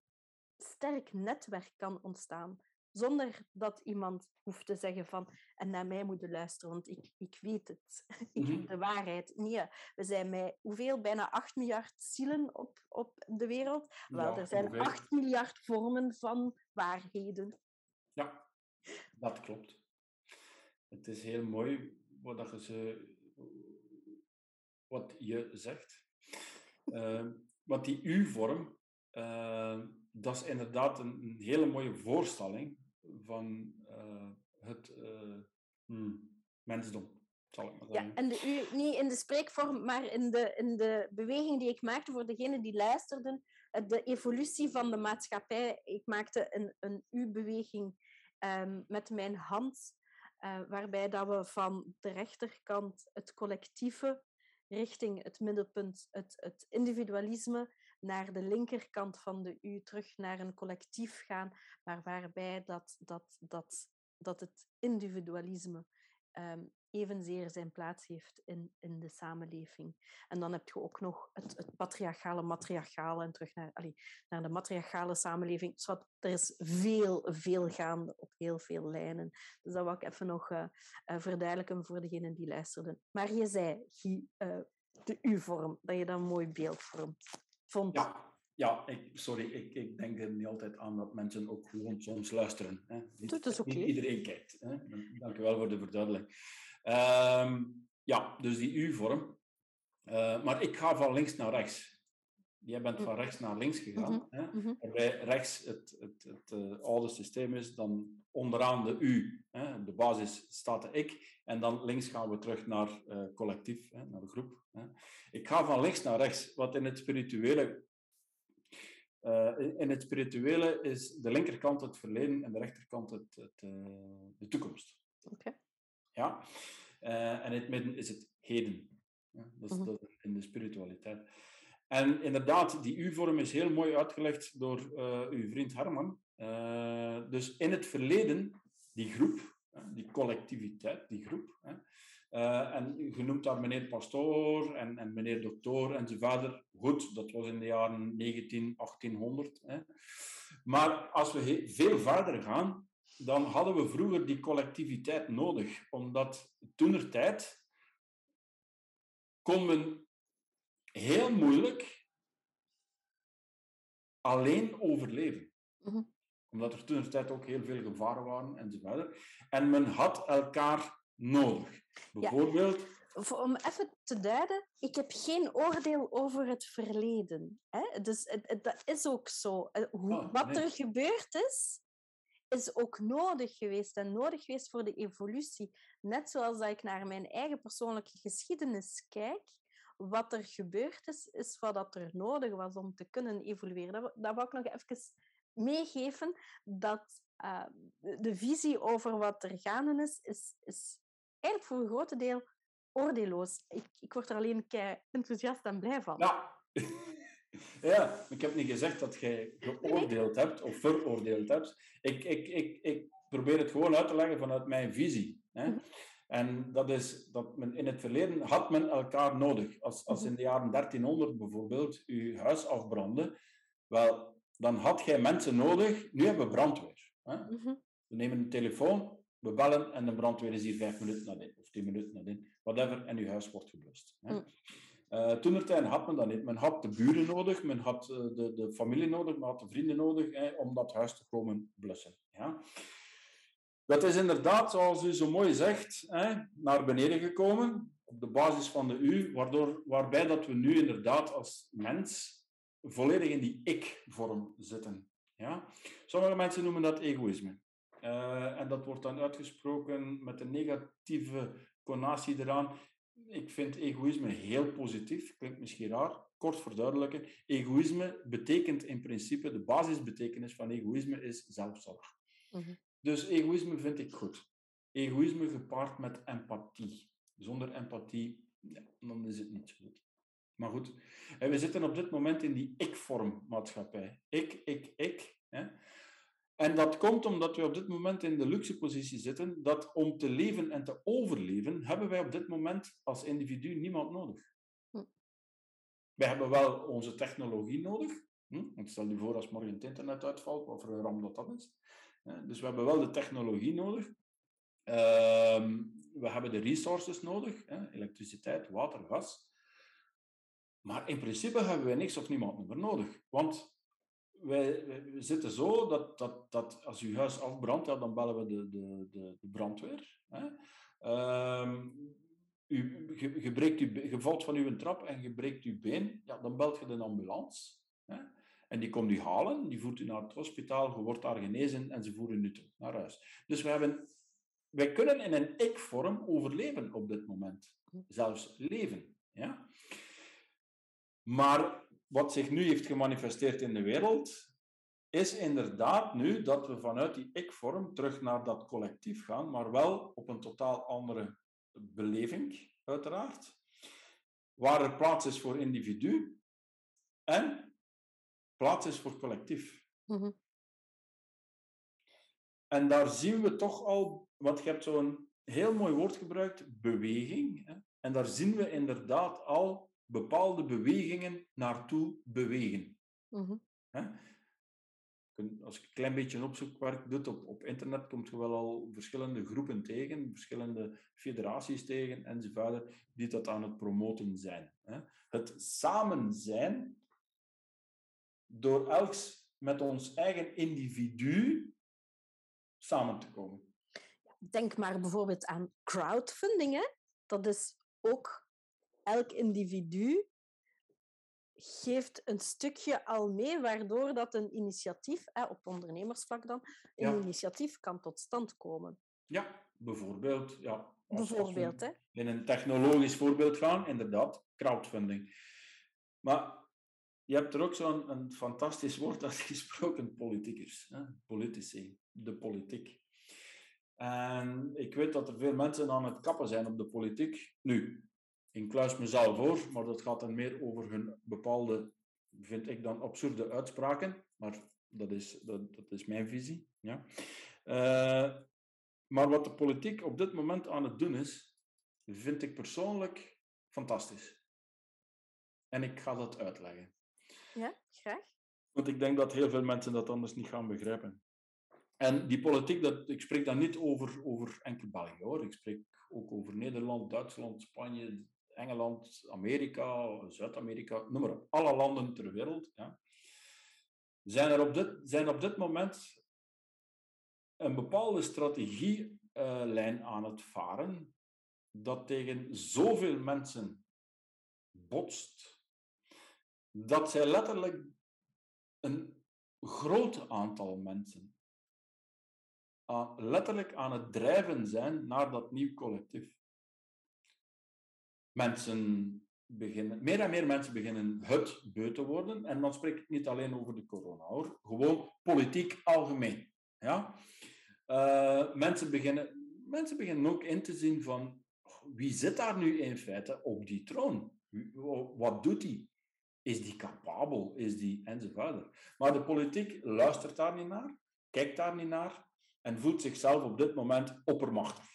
[SPEAKER 1] sterk netwerk kan ontstaan. Zonder dat iemand hoeft te zeggen van, en naar mij moeten luisteren, want ik, ik weet het. ik weet mhm. de waarheid. Nee, we zijn met hoeveel? Bijna 8 miljard zielen op, op de wereld. Wel, er zijn 8 miljard vormen van waarheden.
[SPEAKER 2] Ja, dat klopt. Het is heel mooi wat je, wat je zegt. Uh, want die U-vorm, uh, dat is inderdaad een, een, hele mooie voorstelling van uh, het hmm, mensdom. Zal ik maar
[SPEAKER 1] zeggen. Ja, en de U, niet in de spreekvorm, maar in de, in de beweging die ik maakte voor degenen die luisterden, de evolutie van de maatschappij. Ik maakte een, een U-beweging um, met mijn hand, uh, waarbij dat we van de rechterkant het collectieve richting het middelpunt, het, het individualisme, naar de linkerkant van de U terug naar een collectief gaan, maar waarbij dat, dat, dat, dat het individualisme um, evenzeer zijn plaats heeft in, in de samenleving. En dan heb je ook nog het, het patriarchale, matriarchale en terug naar, naar de matriarchale samenleving. Dus er is veel, veel gaande op heel veel lijnen. Dus dat wil ik even nog uh, uh, verduidelijken voor degenen die luisterden. Maar je zei, Guy, uh, de U-vorm, dat je dat een mooi beeld vormt, vond.
[SPEAKER 2] Ja. Ja, ik, sorry, ik, ik denk er niet altijd aan dat mensen ook gewoon soms luisteren. Hè. Niet,
[SPEAKER 1] dat is okay.
[SPEAKER 2] niet iedereen kijkt. Hè. Dank u wel voor de verduidelijking. Um, ja, dus die U-vorm. Uh, maar ik ga van links naar rechts. Jij bent van rechts naar links gegaan. Mm -hmm. hè? Mm Waarbij rechts het, het, het uh, oude systeem is, dan onderaan de U. Hè? De basis staat de ik. En dan links gaan we terug naar uh, collectief, hè? naar de groep. Hè? Ik ga van links naar rechts. Wat in het spirituele uh, in het spirituele is de linkerkant het verleden en de rechterkant het, het uh, de toekomst.
[SPEAKER 1] Oké.
[SPEAKER 2] Ja. Eh, en in het midden is het heden. Ja, dat, is,
[SPEAKER 1] Mhm.
[SPEAKER 2] dat is in de spiritualiteit. En inderdaad, die U-vorm is heel mooi uitgelegd door eh, uw vriend Herman. Eh, dus in het verleden, die groep, die collectiviteit, die groep. Eh, en u noemt daar meneer Pastoor en, en meneer Doctor en zijn vader. Goed, dat was in de jaren 19, 1800. Hè. Maar als we veel verder gaan, dan hadden we vroeger die collectiviteit nodig. Omdat toenertijd kon men heel moeilijk alleen overleven.
[SPEAKER 1] Mhm.
[SPEAKER 2] Omdat er toenertijd ook heel veel gevaren waren enzovoort. En men had elkaar nodig. Bijvoorbeeld,
[SPEAKER 1] Voor- Om even te duiden, ik heb geen oordeel over het verleden. Hè? Dus het, het- dat is ook zo. Eh, Hoe,
[SPEAKER 2] Ah,
[SPEAKER 1] wat
[SPEAKER 2] nee.
[SPEAKER 1] er gebeurd is, is ook nodig geweest en nodig geweest voor de evolutie. Net zoals dat ik naar mijn eigen persoonlijke geschiedenis kijk, wat er gebeurd is, is wat dat er nodig was om te kunnen evolueren. Dat, dat wou ik nog even meegeven, dat eh, de- de visie over wat er gaande is, is, is eigenlijk voor een groot deel oordeelloos. Ik, ik word er alleen kei enthousiast en blij van.
[SPEAKER 2] ja. ja, ik heb niet gezegd dat jij geoordeeld hebt of veroordeeld hebt. Ik, ik, ik, ik probeer het gewoon uit te leggen vanuit mijn visie. Hè. En dat is dat men in het verleden had men elkaar nodig. Als, als
[SPEAKER 1] Mhm.
[SPEAKER 2] in de jaren 1300 bijvoorbeeld uw huis afbrandde, wel, dan had jij mensen nodig. Nu hebben we brandweer. Hè.
[SPEAKER 1] Mhm.
[SPEAKER 2] We nemen een telefoon, we bellen en de brandweer is hier vijf minuten nadien, of tien minuten nadien, whatever, en uw huis wordt geblust. Hè.
[SPEAKER 1] Mm.
[SPEAKER 2] Eh, Toenertijd had men dat niet. Men had de buren nodig, men had eh, de, de familie nodig, men had de vrienden nodig hè, om dat huis te komen blussen. Ja. Dat is inderdaad, zoals u zo mooi zegt, hè, naar beneden gekomen, op de basis van de U, waardoor, waarbij dat we nu inderdaad als mens volledig in die ik-vorm zitten. Ja? Sommige mensen noemen dat egoïsme. Eh, en dat wordt dan uitgesproken met een negatieve connotatie eraan. Ik vind egoïsme heel positief, klinkt misschien raar. Kort verduidelijken. Egoïsme betekent in principe, de basisbetekenis van egoïsme is zelfzorg.
[SPEAKER 1] Mhm.
[SPEAKER 2] Dus egoïsme vind ik goed. Egoïsme gepaard met empathie. Zonder empathie, ja, dan is het niet zo goed. Maar goed, en we zitten op dit moment in die ik-vorm maatschappij. Ik, ik, ik. Hè? En dat komt omdat we op dit moment in de luxe positie zitten dat om te leven en te overleven, hebben wij op dit moment als individu niemand nodig.
[SPEAKER 1] Hm.
[SPEAKER 2] Wij hebben wel onze technologie nodig. Hm? Want stel je voor als morgen het internet uitvalt, wat voor een ramp dat, dat is. Dus we hebben wel de technologie nodig. Ehm, we hebben de resources nodig, elektriciteit, water, gas. Maar in principe hebben wij niks of niemand meer nodig. Want wij, we zitten zo dat, dat, dat als uw huis afbrandt, ja, dan bellen we de, de, de, de brandweer. Hè? Ehm, u, je, breekt valt van uw trap en je breekt uw been, ja, dan belt je de ambulance. Hè? En die komt u halen, die voert u naar het hospitaal, je wordt daar genezen en ze voeren u terug naar huis. Dus we hebben, wij kunnen in een ik-vorm overleven op dit moment. Zelfs leven. Ja? Maar wat zich nu heeft gemanifesteerd in de wereld, is inderdaad nu dat we vanuit die ik-vorm terug naar dat collectief gaan, maar wel op een totaal andere beleving, uiteraard. Waar er plaats is voor individu en plaats is voor collectief.
[SPEAKER 1] Mhm.
[SPEAKER 2] En daar zien we toch al, want je hebt zo'n heel mooi woord gebruikt, beweging. Hè? En daar zien we inderdaad al bepaalde bewegingen naartoe bewegen.
[SPEAKER 1] Mhm.
[SPEAKER 2] Hè? Als je een klein beetje opzoekwerk doet op, op internet, komt je wel al verschillende groepen tegen, verschillende federaties tegen enzovoort, die dat aan het promoten zijn. Hè? Het samen zijn, door elks met ons eigen individu samen te komen.
[SPEAKER 1] Denk maar bijvoorbeeld aan crowdfunding. Hè? Dat is ook elk individu geeft een stukje al mee, waardoor dat een initiatief, hè, op ondernemersvlak dan, een
[SPEAKER 2] Ja.
[SPEAKER 1] initiatief kan tot stand komen.
[SPEAKER 2] Ja, bijvoorbeeld. Ja, als- als we
[SPEAKER 1] Bijvoorbeeld, hè?
[SPEAKER 2] in een technologisch voorbeeld gaan, inderdaad, crowdfunding. Maar je hebt er ook zo'n fantastisch woord uitgesproken, politiekers, hè? politici, de politiek. En ik weet dat er veel mensen aan het kappen zijn op de politiek. Nu, ik kluis mezelf voor, maar dat gaat dan meer over hun bepaalde, vind ik dan, absurde uitspraken. Maar dat is, dat, dat is mijn visie. Ja. Uh, maar wat de politiek op dit moment aan het doen is, vind ik persoonlijk fantastisch. En ik ga dat uitleggen.
[SPEAKER 1] Ja, graag.
[SPEAKER 2] Want ik denk dat heel veel mensen dat anders niet gaan begrijpen. En die politiek, dat, ik spreek dan niet over, over enkel België hoor. Ik spreek ook over Nederland, Duitsland, Spanje, Engeland, Amerika, Zuid-Amerika, noem maar op. Alle landen ter wereld. Ja. Zijn er op dit, zijn op dit moment een bepaalde strategielijn aan het varen dat tegen zoveel mensen botst, dat zij letterlijk een groot aantal mensen letterlijk aan het drijven zijn naar dat nieuw collectief. Mensen beginnen, meer en meer mensen beginnen het beu te worden. En dan spreek ik niet alleen over de corona, hoor. Gewoon politiek algemeen. Ja? Uh, mensen, beginnen, mensen beginnen ook in te zien van wie zit daar nu in feite op die troon? Wat doet hij? Is die capabel? Is die enzovoort? Maar de politiek luistert daar niet naar, kijkt daar niet naar en voelt zichzelf op dit moment oppermachtig.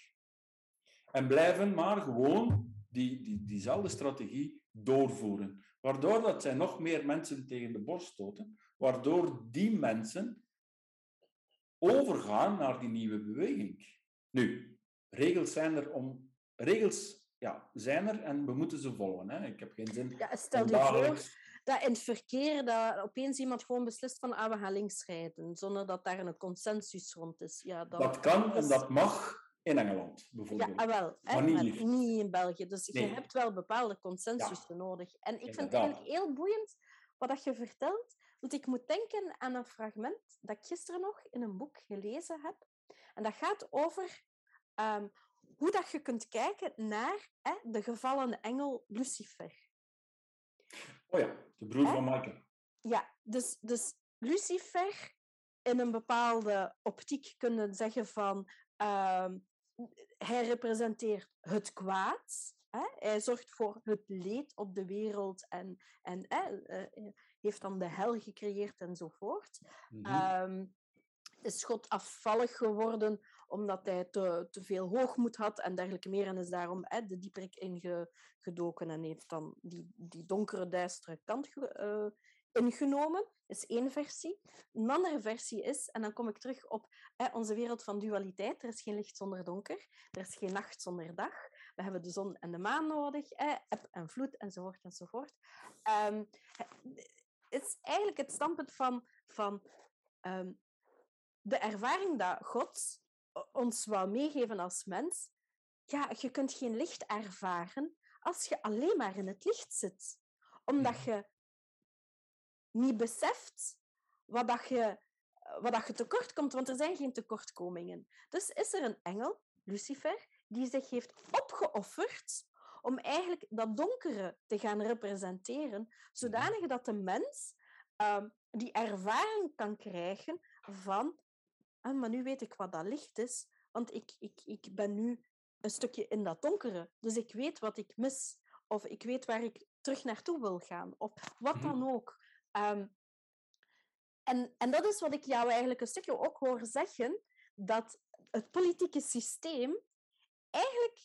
[SPEAKER 2] En blijven maar gewoon die, die, diezelfde strategie doorvoeren. Waardoor dat zij nog meer mensen tegen de borst stoten, waardoor die mensen overgaan naar die nieuwe beweging. Nu, regels zijn er om. Regels ja, zijn er en we moeten ze volgen. Hè. Ik heb geen zin.
[SPEAKER 1] Ja, stel je voor dat in het verkeer dat opeens iemand gewoon beslist van ah, we gaan links rijden, zonder dat daar een consensus rond is. Ja,
[SPEAKER 2] dat, dat kan en dat mag in Engeland, bijvoorbeeld.
[SPEAKER 1] Ja, wel, hè, maar, niet, niet, in België. Dus je hebt wel bepaalde consensussen nodig. En ik vind het eigenlijk heel boeiend wat je vertelt, want ik moet denken aan een fragment dat ik gisteren nog in een boek gelezen heb. En dat gaat over um, hoe dat je kunt kijken naar hè, de gevallen engel Lucifer.
[SPEAKER 2] Oh ja, de broer van Michael.
[SPEAKER 1] Ja, dus, dus Lucifer in een bepaalde optiek kunnen zeggen van uh, hij representeert het kwaad. Hè? Hij zorgt voor het leed op de wereld en, en uh, heeft dan de hel gecreëerd enzovoort. Mm -hmm. is God afvallig geworden omdat hij te, te veel hoogmoed had en dergelijke meer. En is daarom hè, de dieperik ingedoken en heeft dan die, die donkere, duistere kant uh, ingenomen. is één versie. Een andere versie is, en dan kom ik terug op hè, onze wereld van dualiteit. Er is geen licht zonder donker. Er is geen nacht zonder dag. We hebben de zon en de maan nodig, hè, eb en vloed, enzovoort, enzovoort. Het is eigenlijk het standpunt van, van um, de ervaring dat God ons wou meegeven als mens. Ja, je kunt geen licht ervaren als je alleen maar in het licht zit. Omdat je niet beseft wat, dat je, wat dat je tekort komt, want er zijn geen tekortkomingen. Dus is er een engel, Lucifer, die zich heeft opgeofferd om eigenlijk dat donkere te gaan representeren, zodanig dat de mens um, die ervaring kan krijgen van ah, maar nu weet ik wat dat licht is, want ik, ik, ik ben nu een stukje in dat donkere. Dus ik weet wat ik mis, of ik weet waar ik terug naartoe wil gaan, of wat mhm. dan ook. Um, en, en dat is wat ik jou eigenlijk een stukje ook hoor zeggen, dat het politieke systeem eigenlijk,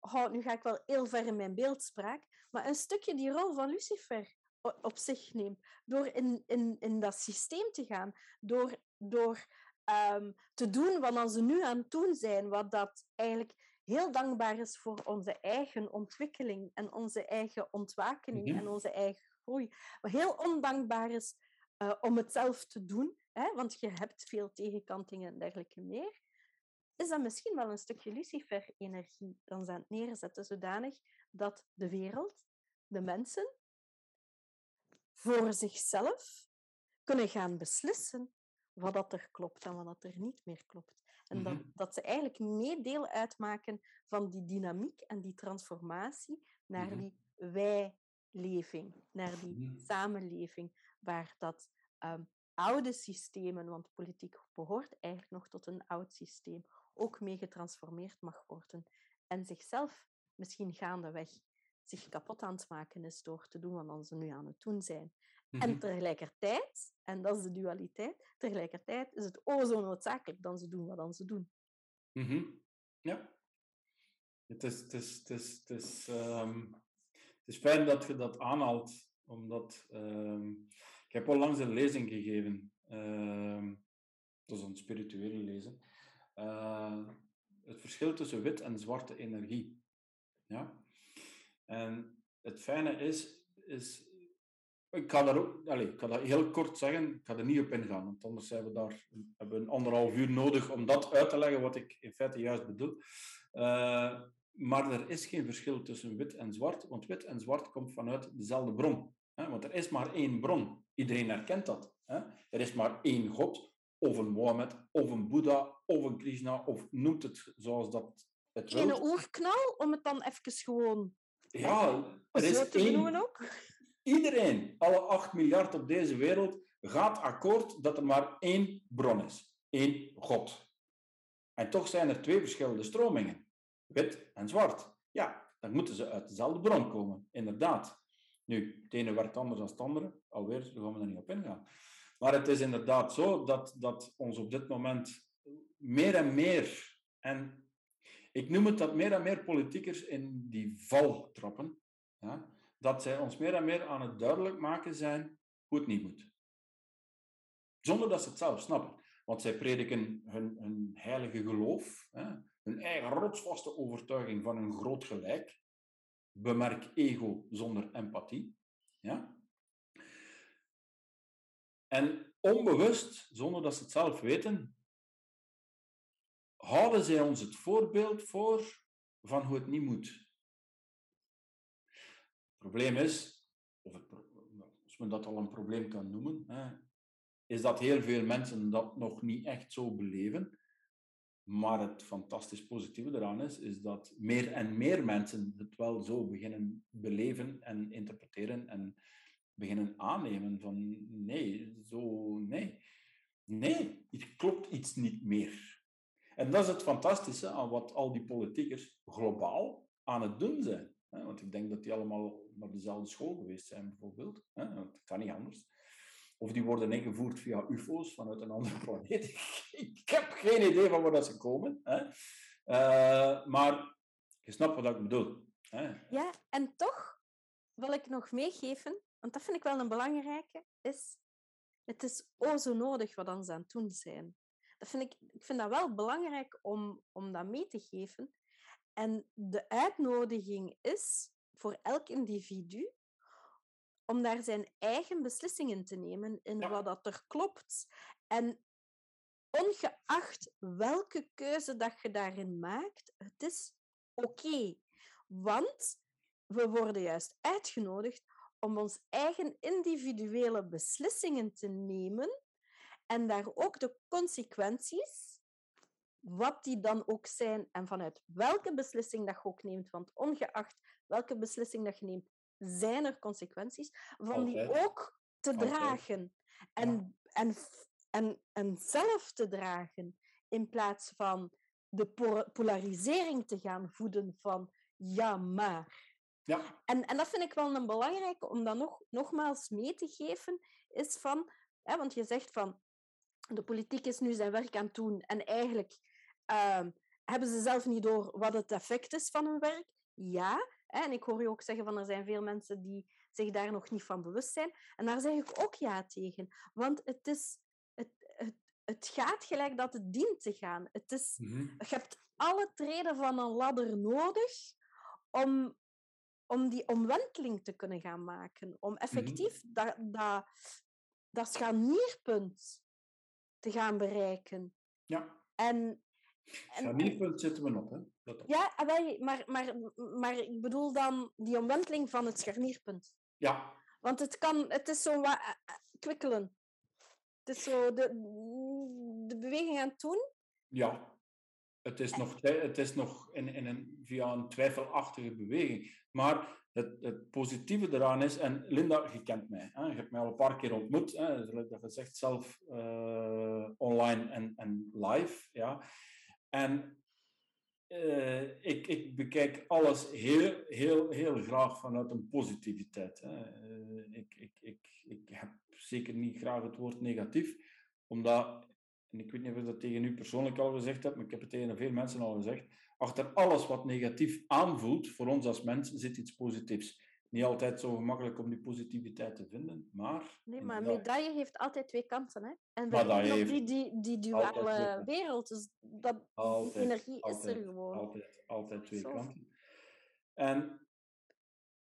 [SPEAKER 1] oh, nu ga ik wel heel ver in mijn beeldspraak, maar een stukje die rol van Lucifer op zich neemt. Door in, in, in dat systeem te gaan, door, door um, te doen wat ze nu aan het doen zijn, wat dat eigenlijk heel dankbaar is voor onze eigen ontwikkeling en onze eigen ontwakening en onze eigen groei. Wat heel ondankbaar is uh, om het zelf te doen, hè, want je hebt veel tegenkantingen en dergelijke meer, is dat misschien wel een stukje Lucifer-energie dan ze aan het neerzetten, zodanig dat de wereld, de mensen, voor zichzelf kunnen gaan beslissen wat dat er klopt en wat dat er niet meer klopt. En dat, mhm. dat ze eigenlijk mee deel uitmaken van die dynamiek en die transformatie naar mhm. die wij-leving, naar die mhm. samenleving, waar dat um, oude systemen, want politiek behoort eigenlijk nog tot een oud systeem, ook mee getransformeerd mag worden. En zichzelf misschien gaandeweg zich kapot aan het maken is door te doen wat ze nu aan het doen zijn. En
[SPEAKER 2] Mhm.
[SPEAKER 1] tegelijkertijd, en dat is de dualiteit, tegelijkertijd is het o zo noodzakelijk dat ze doen wat dan ze doen.
[SPEAKER 2] Mhm. Ja. Het is, het is, het is, het is, ehm, het is fijn dat je dat aanhaalt, omdat ehm, ik heb onlangs een lezing gegeven. ehm dat is een spirituele lezing. eh, het verschil tussen wit en zwarte energie. Ja? En het fijne is, is ik ga daar ook, allez, ik ga dat heel kort zeggen, ik ga er niet op ingaan, want anders zijn we daar, hebben we een anderhalf uur nodig om dat uit te leggen wat ik in feite juist bedoel. Eh, maar er is geen verschil tussen wit en zwart, want wit en zwart komt vanuit dezelfde bron. Hè? Want er is maar één bron. Iedereen herkent dat. Hè? Er is maar één God, of een Mohammed, of een Boeddha, of een Krishna, of noemt het zoals dat het
[SPEAKER 1] Geen
[SPEAKER 2] wil.
[SPEAKER 1] oerknal, om het dan even gewoon
[SPEAKER 2] Ja, er is
[SPEAKER 1] te
[SPEAKER 2] één
[SPEAKER 1] ook.
[SPEAKER 2] Iedereen, alle 8 miljard op deze wereld, gaat akkoord dat er maar één bron is. Één God. En toch zijn er twee verschillende stromingen. Wit en zwart. Ja, dan moeten ze uit dezelfde bron komen. Inderdaad. Nu, het ene werkt anders dan het andere. Alweer, daar gaan we er niet op ingaan. Maar het is inderdaad zo dat, dat ons op dit moment meer en meer, en ik noem het dat meer en meer politiekers in die val trappen, ja, dat zij ons meer en meer aan het duidelijk maken zijn hoe het niet moet. Zonder dat ze het zelf snappen. Want zij prediken hun, hun heilige geloof, hè, hun eigen rotsvaste overtuiging van een groot gelijk. Bemerk ego zonder empathie. Ja? En onbewust, zonder dat ze het zelf weten, houden zij ons het voorbeeld voor van hoe het niet moet. Probleem is, of het, als men dat al een probleem kan noemen, hè, is dat heel veel mensen dat nog niet echt zo beleven. Maar het fantastisch positieve eraan is, is dat meer en meer mensen het wel zo beginnen beleven en interpreteren en beginnen aannemen van nee, zo nee. Nee, het klopt iets niet meer. En dat is het fantastische aan wat al die politiekers globaal aan het doen zijn. Want ik denk dat die allemaal naar dezelfde school geweest zijn, bijvoorbeeld. Het kan niet anders. Of die worden ingevoerd via UFO's vanuit een andere planeet. Ik heb geen idee van waar dat ze komen. Eh, maar je snapt wat ik bedoel.
[SPEAKER 1] Ja, en toch wil ik nog meegeven, want dat vind ik wel een belangrijke, is het is o zo nodig wat ons aan het doen zijn. Dat vind ik, ik vind dat wel belangrijk om, om dat mee te geven. En de uitnodiging is voor elk individu om daar zijn eigen beslissingen te nemen in
[SPEAKER 2] Ja.
[SPEAKER 1] wat dat er klopt. En ongeacht welke keuze dat je daarin maakt, het is oké. Want we worden juist uitgenodigd om ons eigen individuele beslissingen te nemen en daar ook de consequenties, wat die dan ook zijn en vanuit welke beslissing dat je ook neemt, want ongeacht welke beslissing dat je neemt, zijn er consequenties, van die ook te
[SPEAKER 2] Altijd.
[SPEAKER 1] dragen. En, en, en, en zelf te dragen, in plaats van de po- polarisering te gaan voeden van ja, maar.
[SPEAKER 2] Ja,
[SPEAKER 1] En, en dat vind ik wel een belangrijke om dat nog, nogmaals mee te geven, is van, hè, want je zegt van, de politiek is nu zijn werk aan het doen en eigenlijk ehm, hebben ze zelf niet door wat het effect is van hun werk. Ja, hè, en ik hoor je ook zeggen van er zijn veel mensen die zich daar nog niet van bewust zijn. En daar zeg ik ook ja tegen. Want het, is, het, het, het gaat gelijk dat het dient te gaan. Het is,
[SPEAKER 2] mhm.
[SPEAKER 1] je hebt alle treden van een ladder nodig om, om die omwenteling te kunnen gaan maken. Om effectief dat, dat, dat scharnierpunt te gaan bereiken.
[SPEAKER 2] ja.
[SPEAKER 1] En, en,
[SPEAKER 2] Scharnierpunt zitten we op. Hè. Dat
[SPEAKER 1] ja, ah, wel, maar, maar, maar ik bedoel dan die omwenteling van het scharnierpunt.
[SPEAKER 2] ja,
[SPEAKER 1] Want het, kan, het is zo wat eh, eh, kwikkelen. Het is zo de, de beweging aan het doen.
[SPEAKER 2] Ja, het is nog, het is nog in, in een, via een twijfelachtige beweging. Maar het, het positieve eraan is, en Linda, je kent mij, hè? je hebt mij al een paar keer ontmoet, hè? zoals dat je zegt, zelf eh, online en, en live. Ja. En uh, ik, ik, bekijk alles heel, heel, heel graag vanuit een positiviteit. Hè. Uh, ik, ik, ik, ik heb zeker niet graag het woord negatief, omdat, en ik weet niet of ik dat tegen u persoonlijk al gezegd heb, maar ik heb het tegen veel mensen al gezegd, achter alles wat negatief aanvoelt, voor ons als mens, zit iets positiefs niet altijd zo gemakkelijk om die positiviteit te vinden, maar...
[SPEAKER 1] Nee, maar een medaille heeft altijd twee kanten, hè? En we op die, die, die duale wereld, dus dat, die energie is er gewoon.
[SPEAKER 2] Altijd, altijd twee kanten. En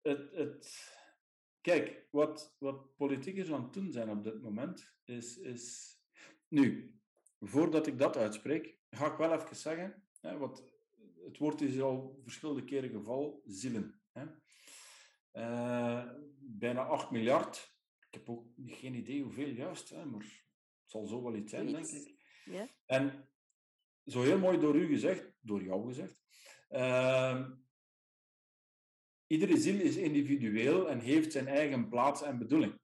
[SPEAKER 2] het... het kijk, wat, wat politiekers aan het doen zijn op dit moment, is... is nu, voordat ik dat uitspreek, ga ik wel even zeggen, hè, wat, het woord is al verschillende keren geval, zielen. Hè. Uh, bijna 8 miljard. Ik heb ook geen idee hoeveel juist, hè, maar het zal zo wel iets zijn, denk ik. Ja. En zo heel mooi door u gezegd, door jou gezegd. Uh, iedere ziel is individueel en heeft zijn eigen plaats en bedoeling.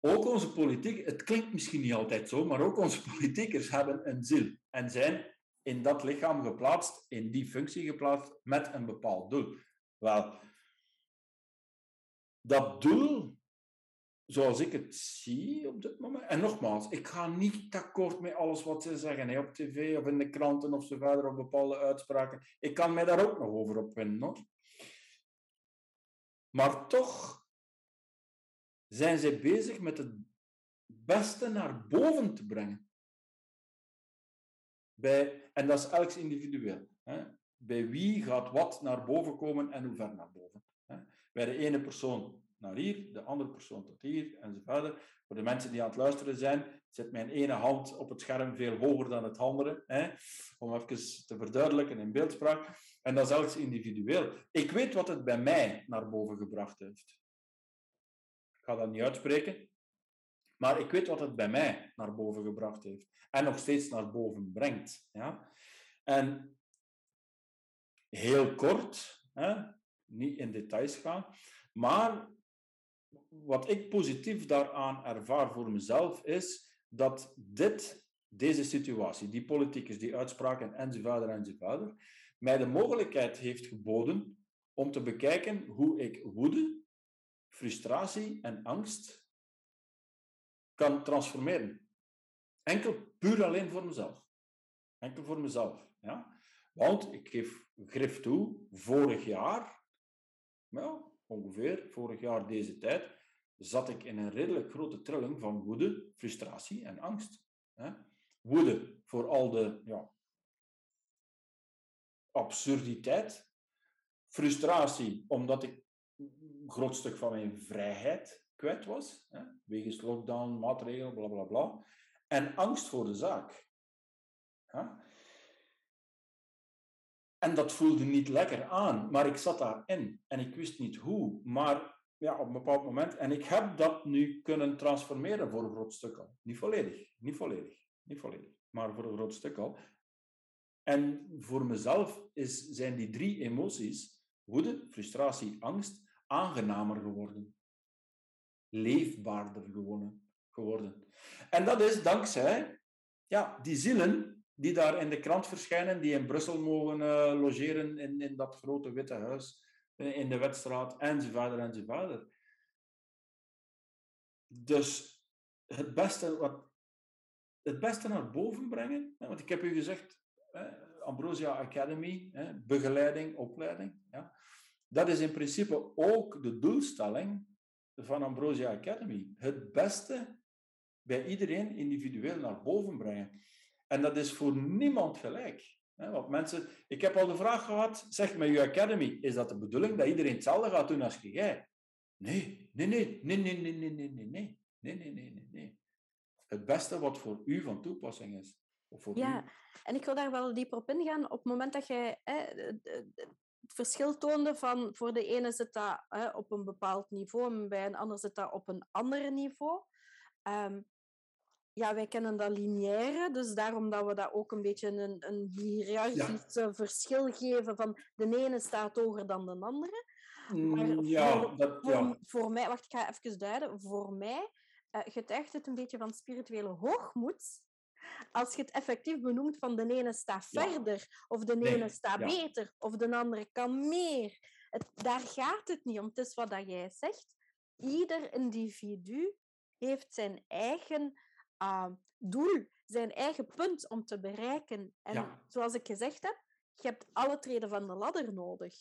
[SPEAKER 2] Ook onze politiek, het klinkt misschien niet altijd zo, maar ook onze politiekers hebben een ziel en zijn in dat lichaam geplaatst, in die functie geplaatst, met een bepaald doel. Wel, dat doel, zoals ik het zie op dit moment, en nogmaals, ik ga niet akkoord met alles wat ze zeggen hè, op tv of in de kranten of zo verder, of bepaalde uitspraken. Ik kan mij daar ook nog over opwinden. Maar toch zijn ze bezig met het beste naar boven te brengen. Bij, en dat is elk individueel. Hè. Bij wie gaat wat naar boven komen en hoe ver naar boven. Bij de ene persoon naar hier, de andere persoon tot hier, enzovoort. Voor de mensen die aan het luisteren zijn, zit mijn ene hand op het scherm veel hoger dan het andere. Hè? Om even te verduidelijken in beeldspraak. En dat is elk individueel. Ik weet wat het bij mij naar boven gebracht heeft. Ik ga dat niet uitspreken. Maar ik weet wat het bij mij naar boven gebracht heeft. En nog steeds naar boven brengt. Ja? En heel kort, hè, niet in details gaan. Maar wat ik positief daaraan ervaar voor mezelf is dat dit, deze situatie, die politiekers, die uitspraken enzovoort enzovoort, mij de mogelijkheid heeft geboden om te bekijken hoe ik woede, frustratie en angst kan transformeren. Enkel puur alleen voor mezelf. Enkel voor mezelf. Ja? Want ik geef grif toe, vorig jaar ja, ongeveer vorig jaar deze tijd, zat ik in een redelijk grote trilling van woede, frustratie en angst. Woede voor al de ja, absurditeit. Frustratie omdat ik een groot stuk van mijn vrijheid kwijt was, hè, wegens lockdown, maatregelen, bla bla bla. En angst voor de zaak. En dat voelde niet lekker aan, maar ik zat daarin en ik wist niet hoe. Maar ja, op een bepaald moment, en ik heb dat nu kunnen transformeren voor een groot stuk al. Niet volledig, niet volledig, niet volledig, maar voor een groot stuk al. En voor mezelf is, zijn die drie emoties, woede, frustratie, angst, aangenamer geworden. Leefbaarder geworden. En dat is dankzij ja, die zielen die daar in de krant verschijnen, die in Brussel mogen uh, logeren in, in dat grote witte huis, eh, in de Wetstraat, enzovoort, enzovoort. Dus het beste, wat, het beste naar boven brengen, want ik heb u gezegd, Ambrosia Academy, begeleiding, opleiding, ja, dat is in principe ook de doelstelling van Ambrosia Academy. Het beste bij iedereen individueel naar boven brengen. En dat is voor niemand gelijk. Want mensen, ik heb al de vraag gehad, zeg met je academy, is dat de bedoeling dat iedereen hetzelfde gaat doen als jij? Nee, nee, nee, nee, nee, nee, nee, nee, nee, nee, nee, nee, nee, nee. Het beste wat voor u van toepassing is. Of voor
[SPEAKER 1] ja, en ik wil daar wel dieper op ingaan. Op het moment dat jij het verschil toonde van voor de ene zit dat op een bepaald niveau en bij een ander zit dat op een ander niveau. Um, ja, wij kennen dat lineaire, dus daarom dat we dat ook een beetje een, een hiërarchisch eh, verschil geven van de ene staat hoger dan de andere. Maar mm, ja, voor, dat, ja. voor, mij, wacht, ik ga even duiden. Voor mij uh, getuigt het een beetje van spirituele hoogmoed als je het effectief benoemt van de ene staat
[SPEAKER 2] Ja.
[SPEAKER 1] verder, of de
[SPEAKER 2] Nee,
[SPEAKER 1] ene staat beter, of de andere kan meer. Het, daar gaat het niet om. Het is wat dat jij zegt. Ieder individu heeft zijn eigen ah, doel, zijn eigen punt om te bereiken. En
[SPEAKER 2] Ja.
[SPEAKER 1] zoals ik gezegd heb, je hebt alle treden van de ladder nodig.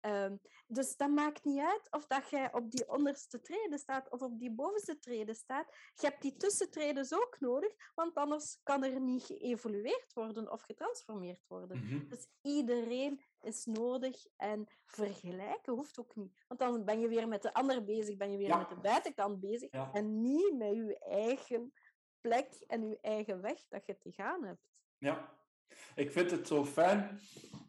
[SPEAKER 1] Ehm, dus dat maakt niet uit of dat jij op die onderste treden staat of op die bovenste treden staat. Je hebt die tussentreden ook nodig, want anders kan er niet geëvolueerd worden of getransformeerd worden.
[SPEAKER 2] Mhm.
[SPEAKER 1] Dus iedereen is nodig en vergelijken hoeft ook niet. Want dan ben je weer met de ander bezig, ben je weer
[SPEAKER 2] Ja.
[SPEAKER 1] met de buitenkant bezig
[SPEAKER 2] Ja.
[SPEAKER 1] en niet met je eigen plek en je eigen weg dat je te gaan hebt.
[SPEAKER 2] Ja, ik vind het zo fijn,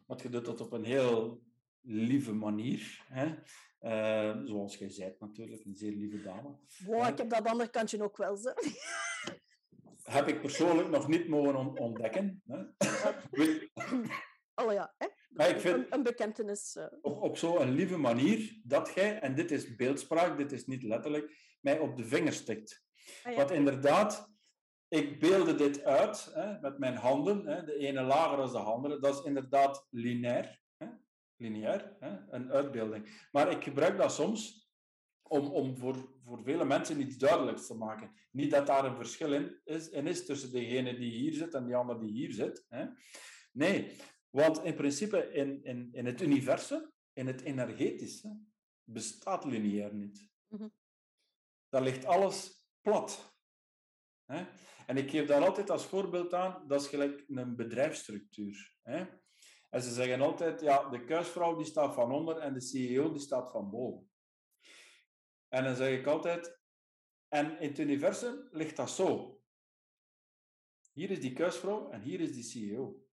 [SPEAKER 2] want je doet dat op een heel lieve manier. Hè? Eh, zoals jij zei natuurlijk, een zeer lieve dame.
[SPEAKER 1] Wow, ik heb dat andere kantje ook wel. Zo.
[SPEAKER 2] Heb ik persoonlijk nog niet mogen on- ontdekken. Hè?
[SPEAKER 1] Oh ja, hè?
[SPEAKER 2] Maar ik vind-
[SPEAKER 1] een, een bekentenis. eh.
[SPEAKER 2] op, op zo'n lieve manier dat jij, en dit is beeldspraak, dit is niet letterlijk, mij op de vinger stikt.
[SPEAKER 1] Ah, ja.
[SPEAKER 2] Want inderdaad, ik beelde dit uit hè, met mijn handen, hè, de ene lager dan de andere. Dat is inderdaad lineair. Hè, lineair, hè, een uitbeelding. Maar ik gebruik dat soms om, om voor, voor vele mensen iets duidelijks te maken. Niet dat daar een verschil in is, in is tussen degene die hier zit en die ander die hier zit. Hè. Nee, want in principe in, in, in het universum, in het energetische, bestaat lineair niet.
[SPEAKER 1] Mhm.
[SPEAKER 2] Daar ligt alles plat. Hè? En ik geef daar altijd als voorbeeld aan, dat is gelijk een bedrijfsstructuur. Hè? En ze zeggen altijd, ja, de kuisvrouw die staat van onder en de CEO die staat van boven. En dan zeg ik altijd, en in het universum ligt dat zo. Hier is die kuisvrouw en hier is die CEO.